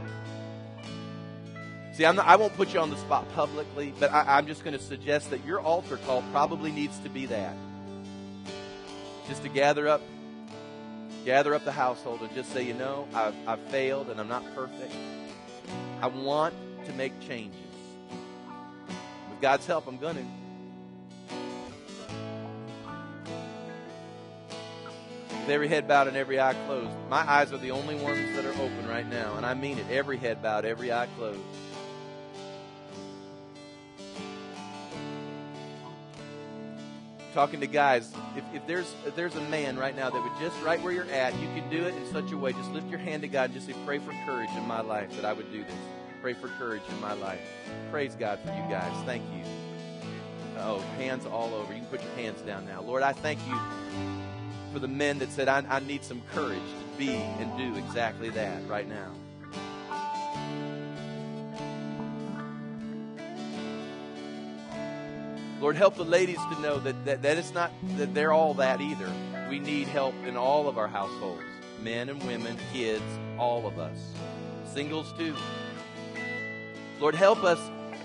See, not, i won't put you on the spot publicly, but I, I'm just going to suggest that your altar call probably needs to be that. Just to gather up gather up the household and just say, you know, I've, I've failed and I'm not perfect. I want to make changes. With God's help, I'm going to. With every head bowed and every eye closed. My eyes are the only ones that are open right now, and I mean it. Every head bowed, every eye closed. Talking to guys, if, if there's if there's a man right now that would just right where you're at, you can do it in such a way. Just lift your hand to God and just say, "Pray for courage in my life that I would do this. Pray for courage in my life." Praise God for you guys. Thank you. Oh, hands all over. You can put your hands down now. Lord, I thank you for the men that said, I, I need some courage to be and do exactly that right now. Lord, help the ladies to know that, that, that it's not that they're all that either. We need help in all of our households men and women, kids, all of us. Singles too. Lord, help us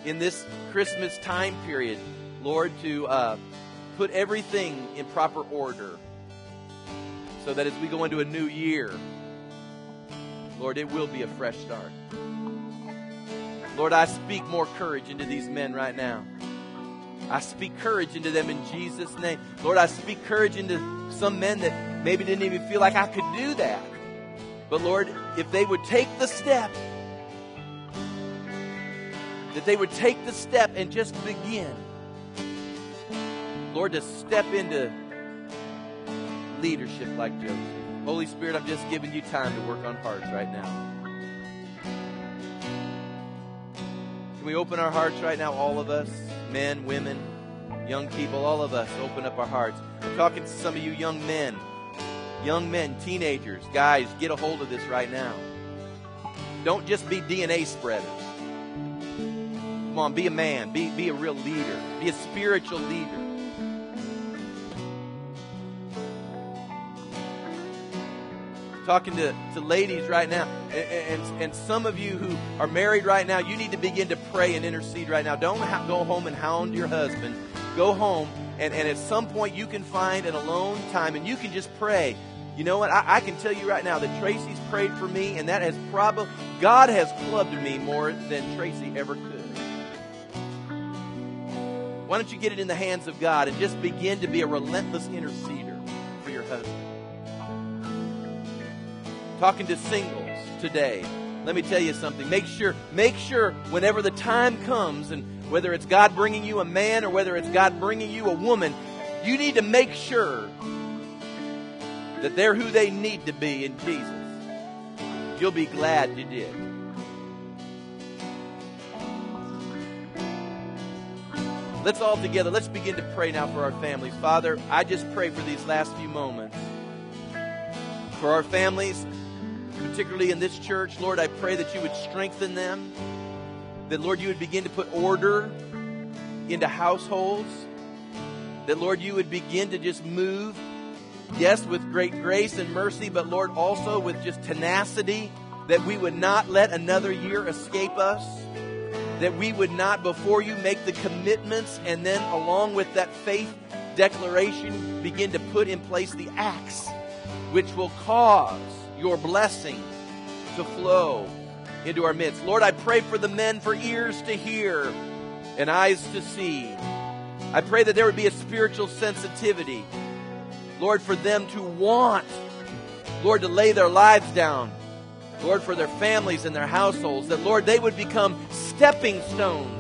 in this Christmas time period, Lord, to uh, put everything in proper order so that as we go into a new year, Lord, it will be a fresh start. Lord, I speak more courage into these men right now. I speak courage into them in Jesus' name. Lord, I speak courage into some men that maybe didn't even feel like I could do that. But Lord, if they would take the step, that they would take the step and just begin, Lord, to step into leadership like Joseph. Holy Spirit, I'm just giving you time to work on hearts right now. Can we open our hearts right now, all of us? Men, women, young people, all of us, open up our hearts. I'm talking to some of you young men, young men, teenagers, guys, get a hold of this right now. Don't just be DNA spreaders. Come on, be a man, be, be a real leader, be a spiritual leader. Talking to, to ladies right now, and, and, and, some of you who are married right now, you need to begin to pray and intercede right now. Don't ha- go home and hound your husband. Go home, and, and at some point you can find an alone time, and you can just pray. You know what? I, I can tell you right now that Tracy's prayed for me, and that has probably, God has clubbed me more than Tracy ever could. Why don't you get it in the hands of God and just begin to be a relentless interceder for your husband? Talking to singles today. Let me tell you something. Make sure, make sure whenever the time comes, and whether it's God bringing you a man or whether it's God bringing you a woman, you need to make sure that they're who they need to be in Jesus. You'll be glad you did. Let's all together, let's begin to pray now for our families. Father, I just pray for these last few moments. For our families, particularly in this church, Lord, I pray that you would strengthen them. That, Lord, you would begin to put order into households. That, Lord, you would begin to just move, yes, with great grace and mercy, but, Lord, also with just tenacity. That we would not let another year escape us. That we would not, before you, make the commitments and then, along with that faith declaration, begin to put in place the acts which will cause your blessing to flow into our midst. Lord, I pray for the men for ears to hear and eyes to see. I pray that there would be a spiritual sensitivity, Lord, for them to want, Lord, to lay their lives down Lord, for their families and their households, that, Lord, they would become stepping stones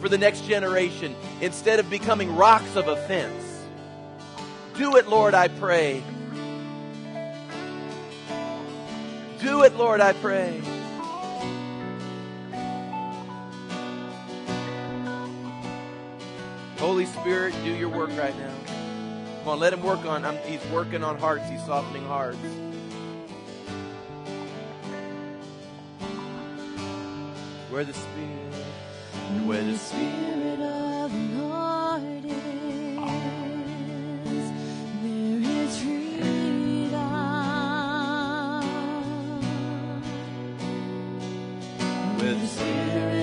for the next generation instead of becoming rocks of offense. Do it, Lord, I pray. Do it, Lord, I pray. Holy Spirit, do your work right now. Come on, let him work on. I'm, he's working on hearts. He's softening hearts. Where the Spirit, where the Spirit of Spirit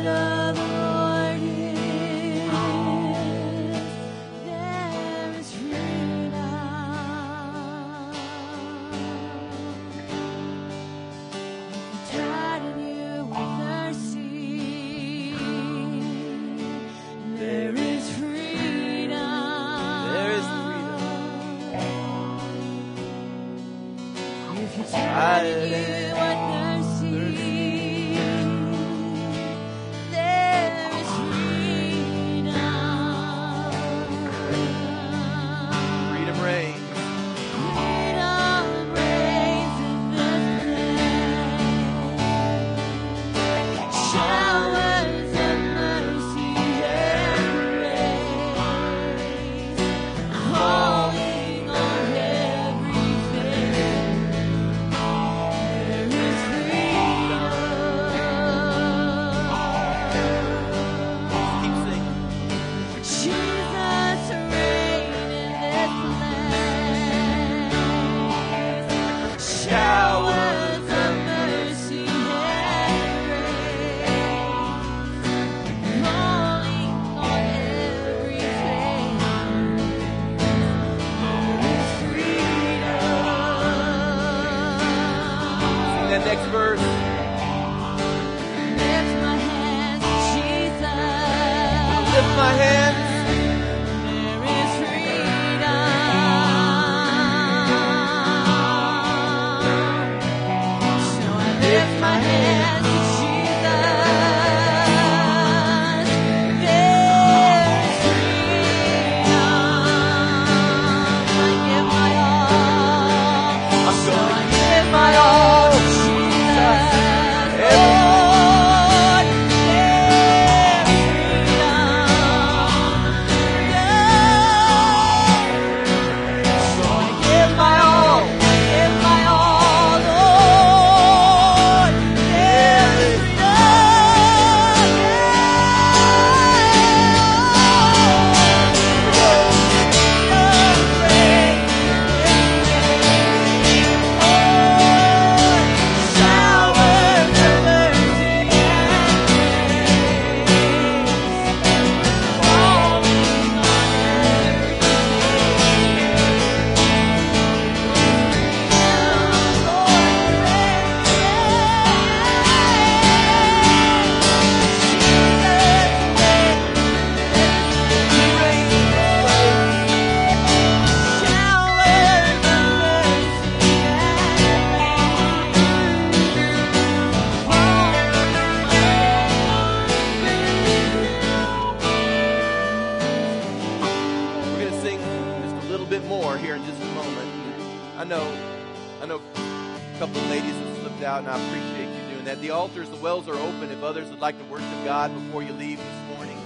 God before you leave this morning.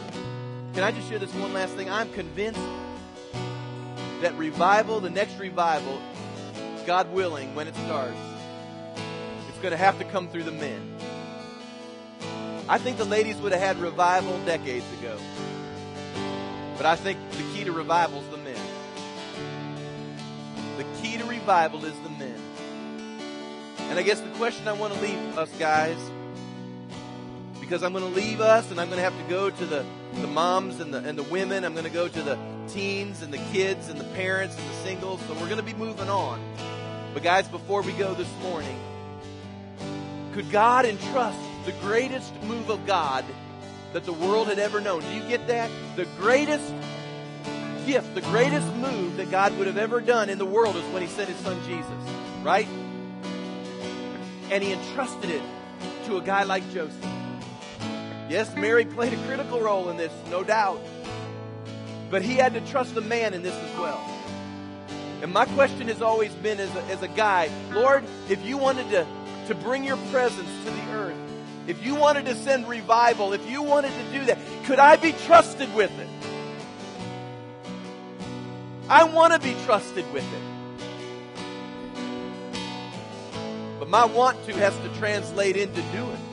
Can I just share this one last thing? I'm convinced that revival, the next revival, God willing, when it starts, it's going to have to come through the men. I think the ladies would have had revival decades ago. But I think the key to revival is the men. The key to revival is the men. And I guess the question I want to leave us guys, because I'm going to leave us and I'm going to have to go to the, the moms and the, and the women. I'm going to go to the teens and the kids and the parents and the singles. So we're going to be moving on. But guys, before we go this morning, could God entrust the greatest move of God that the world had ever known? Do you get that? The greatest gift, the greatest move that God would have ever done in the world is when He sent His Son Jesus, right? and he entrusted it to a guy like Joseph. Yes, Mary played a critical role in this, no doubt. But he had to trust the man in this as well. And my question has always been as a, as a guy, Lord, if you wanted to, to bring your presence to the earth, if you wanted to send revival, if you wanted to do that, could I be trusted with it? I want to be trusted with it. But my want to has to translate into doing.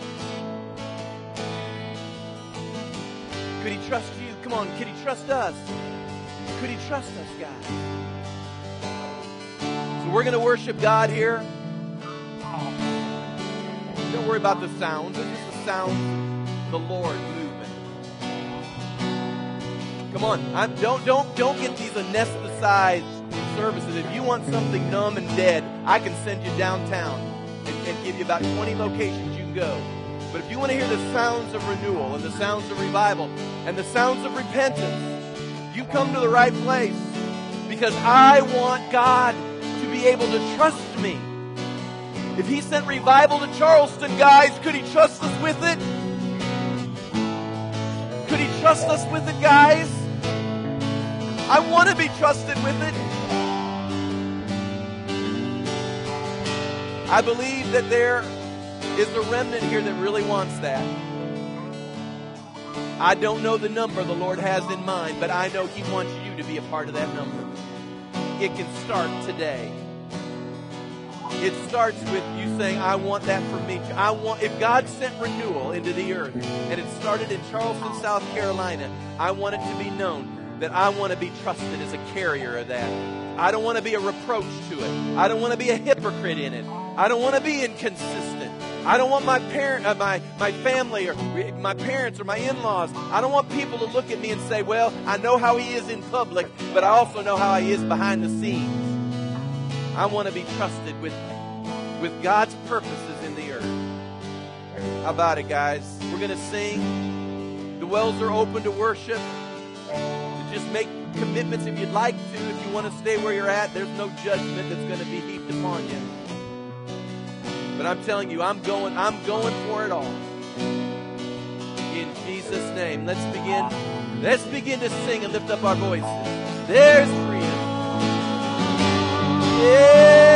Could he trust you? Come on, could he trust us? Could he trust us, guys? So we're going to worship God here. Don't worry about the sounds. It's just the sounds of the Lord moving. Come on, I'm, don't don't don't get these anesthetized services. If you want something numb and dead, I can send you downtown and, and give you about 20 locations you can go. But if you want to hear the sounds of renewal and the sounds of revival and the sounds of repentance, you've come to the right place because I want God to be able to trust me. If He sent revival to Charleston, guys, could He trust us with it? Could He trust us with it, guys? I want to be trusted with it. I believe that there is the remnant here that really wants that. I don't know the number the Lord has in mind, but I know He wants you to be a part of that number. It can start today. It starts with you saying, I want that for me. I want, if God sent renewal into the earth and it started in Charleston, South Carolina, I want it to be known that I want to be trusted as a carrier of that. I don't want to be a reproach to it. I don't want to be a hypocrite in it. I don't want to be inconsistent. I don't want my parent, uh, my my family, or my parents, or my in-laws. I don't want people to look at me and say, "Well, I know how he is in public, but I also know how he is behind the scenes." I want to be trusted with with God's purposes in the earth. How about it, guys? We're to sing. The wells are open to worship. Just make commitments if you'd like to. If you want to stay where you're at, there's no judgment that's going to be heaped upon you. But I'm telling you, I'm going, I'm going for it all. In Jesus' name. Let's begin. Let's begin to sing and lift up our voices. There's freedom. Yeah.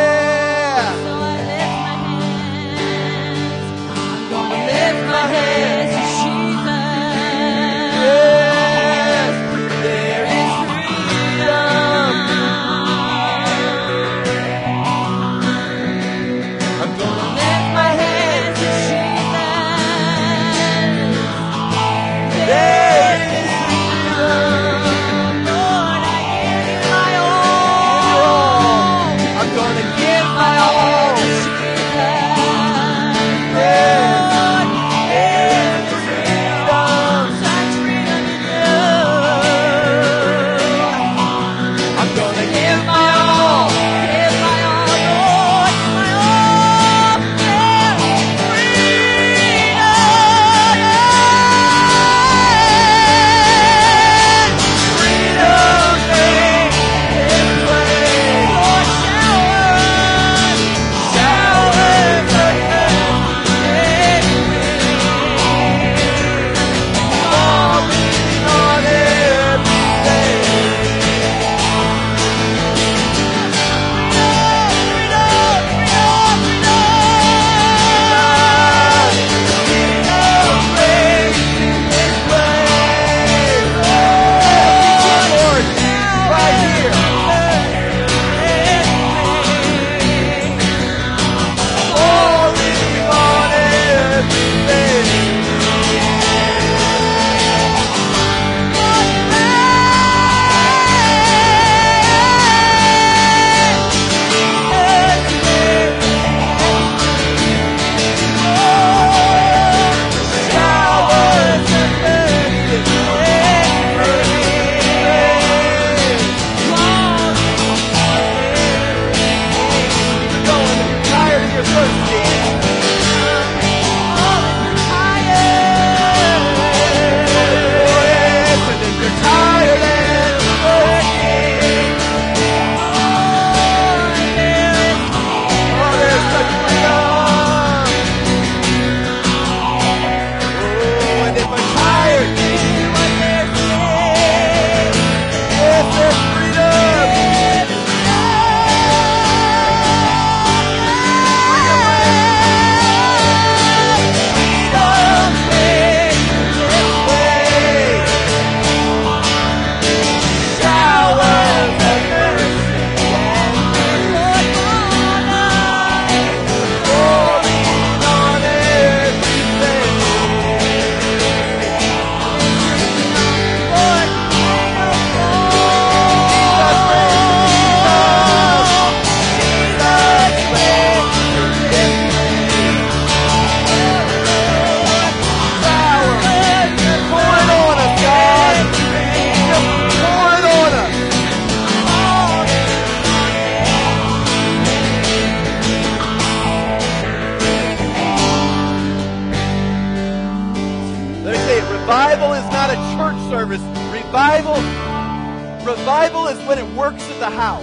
When it works at the house.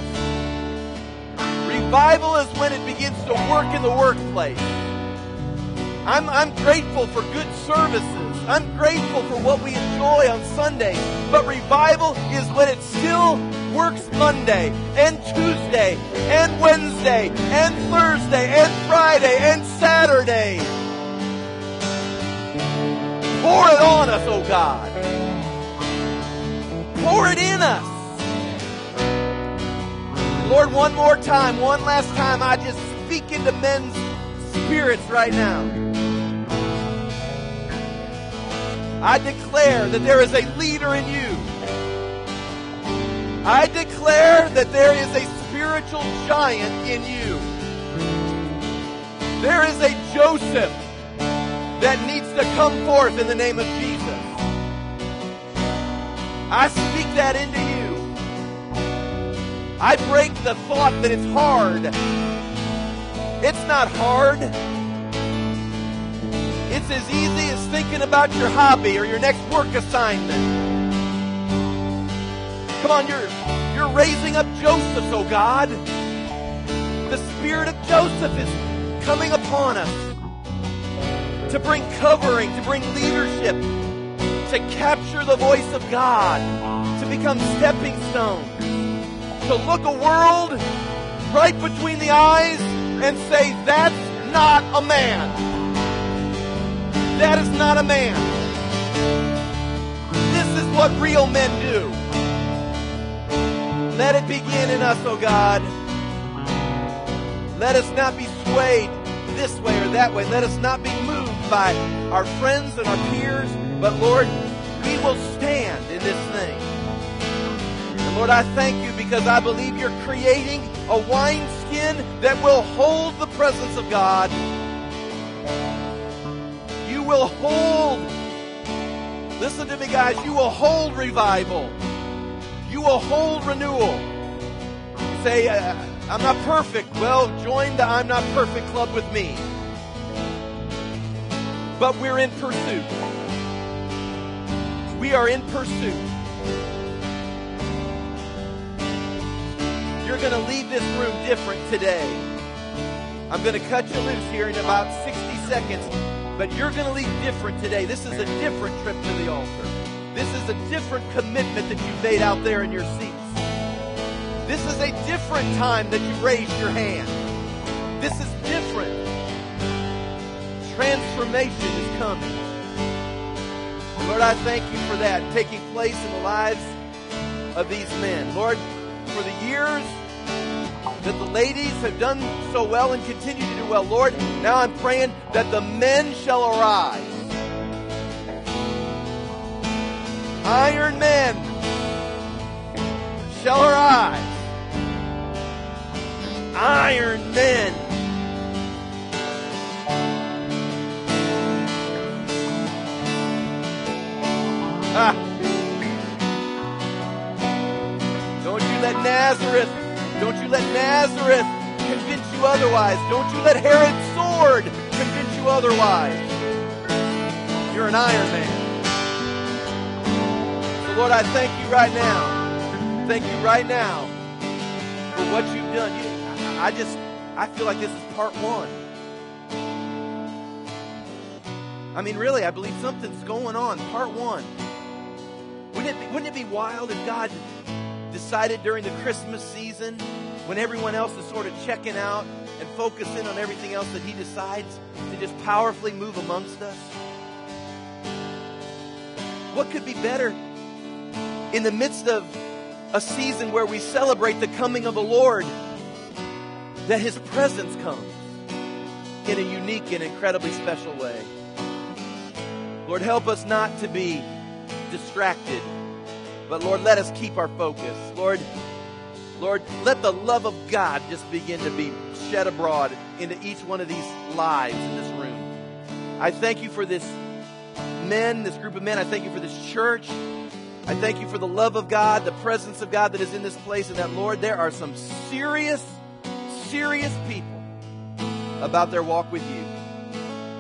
Revival is when it begins to work in the workplace. I'm, I'm grateful for good services. I'm grateful for what we enjoy on Sunday. But revival is when it still works Monday and Tuesday and Wednesday and Thursday and Friday and Saturday. Pour it on us, oh God. Pour it in us. Lord, one more time, one last time, I just speak into men's spirits right now. I declare that there is a leader in you. I declare that there is a spiritual giant in you. There is a Joseph that needs to come forth in the name of Jesus. I speak that into you. I break the thought that it's hard. It's not hard. It's as easy as thinking about your hobby or your next work assignment. Come on, you're, you're raising up Joseph, oh God. The spirit of Joseph is coming upon us to bring covering, to bring leadership, to capture the voice of God, to become stepping stones, to look a world right between the eyes and say, that's not a man. That is not a man. This is what real men do. Let it begin in us, oh God. Let us not be swayed this way or that way. Let us not be moved by our friends and our peers, but Lord, we will stand in this thing. Lord, I thank you because I believe you're creating a wineskin that will hold the presence of God. You will hold, listen to me guys, you will hold revival. You will hold renewal. Say, uh, I'm not perfect. Well, join the I'm not perfect club with me. But we're in pursuit. We are in pursuit. You're going to leave this room different today. I'm going to cut you loose here in about 60 seconds, but you're going to leave different today. This is a different trip to the altar. This is a different commitment that you've made out there in your seats. This is a different time that you raised your hand. This is different. Transformation is coming. Lord, I thank you for that taking place in the lives of these men. Lord, for the years that the ladies have done so well and continue to do well, Lord, now I'm praying that the men shall arise. Iron men shall arise. Iron men. Ah. Don't you let Nazareth, don't you let Nazareth convince you otherwise. Don't you let Herod's sword convince you otherwise. You're an Iron Man. So Lord, I thank you right now. Thank you right now for what you've done. You, I just, I feel like this is part one. I mean, really, I believe something's going on. Part one. Wouldn't it, be, wouldn't it be wild if God decided during the Christmas season, when everyone else is sort of checking out and focusing on everything else, that He decides to just powerfully move amongst us? What could be better in the midst of a season where we celebrate the coming of the Lord, that His presence comes in a unique and incredibly special way? Lord, help us not to be distracted. But Lord, let us keep our focus. Lord, Lord, let the love of God just begin to be shed abroad into each one of these lives in this room. I thank you for this men, this group of men. I thank you for this church. I thank you for the love of God, the presence of God that is in this place, and that, Lord, there are some serious, serious people about their walk with you.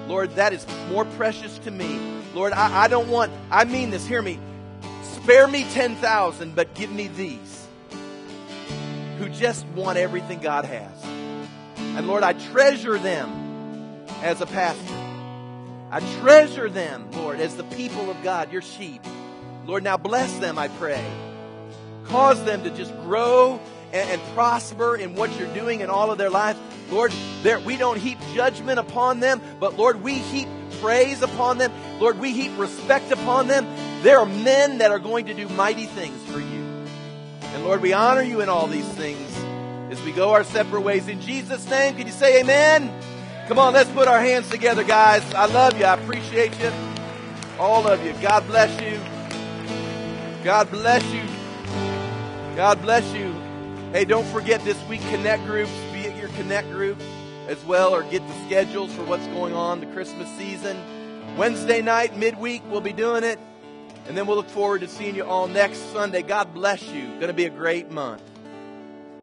Lord, that is more precious to me. Lord, I, I don't want, I mean this, hear me. Spare me 10,000, but give me these who just want everything God has. And Lord, I treasure them as a pastor. I treasure them, Lord, as the people of God, your sheep. Lord, now bless them, I pray. Cause them to just grow and, and prosper in what you're doing in all of their lives. Lord, there, we don't heap judgment upon them, but Lord, we heap praise upon them. Lord, we heap respect upon them. There are men that are going to do mighty things for you. And Lord, we honor you in all these things as we go our separate ways. In Jesus' name, can you say amen? Come on, let's put our hands together, guys. I love you. I appreciate you. All of you. God bless you. God bless you. God bless you. Hey, don't forget this week Connect groups. Be at your Connect group as well or get the schedules for what's going on the Christmas season. Wednesday night, midweek, we'll be doing it. And then we'll look forward to seeing you all next Sunday. God bless you. Going to be a great month.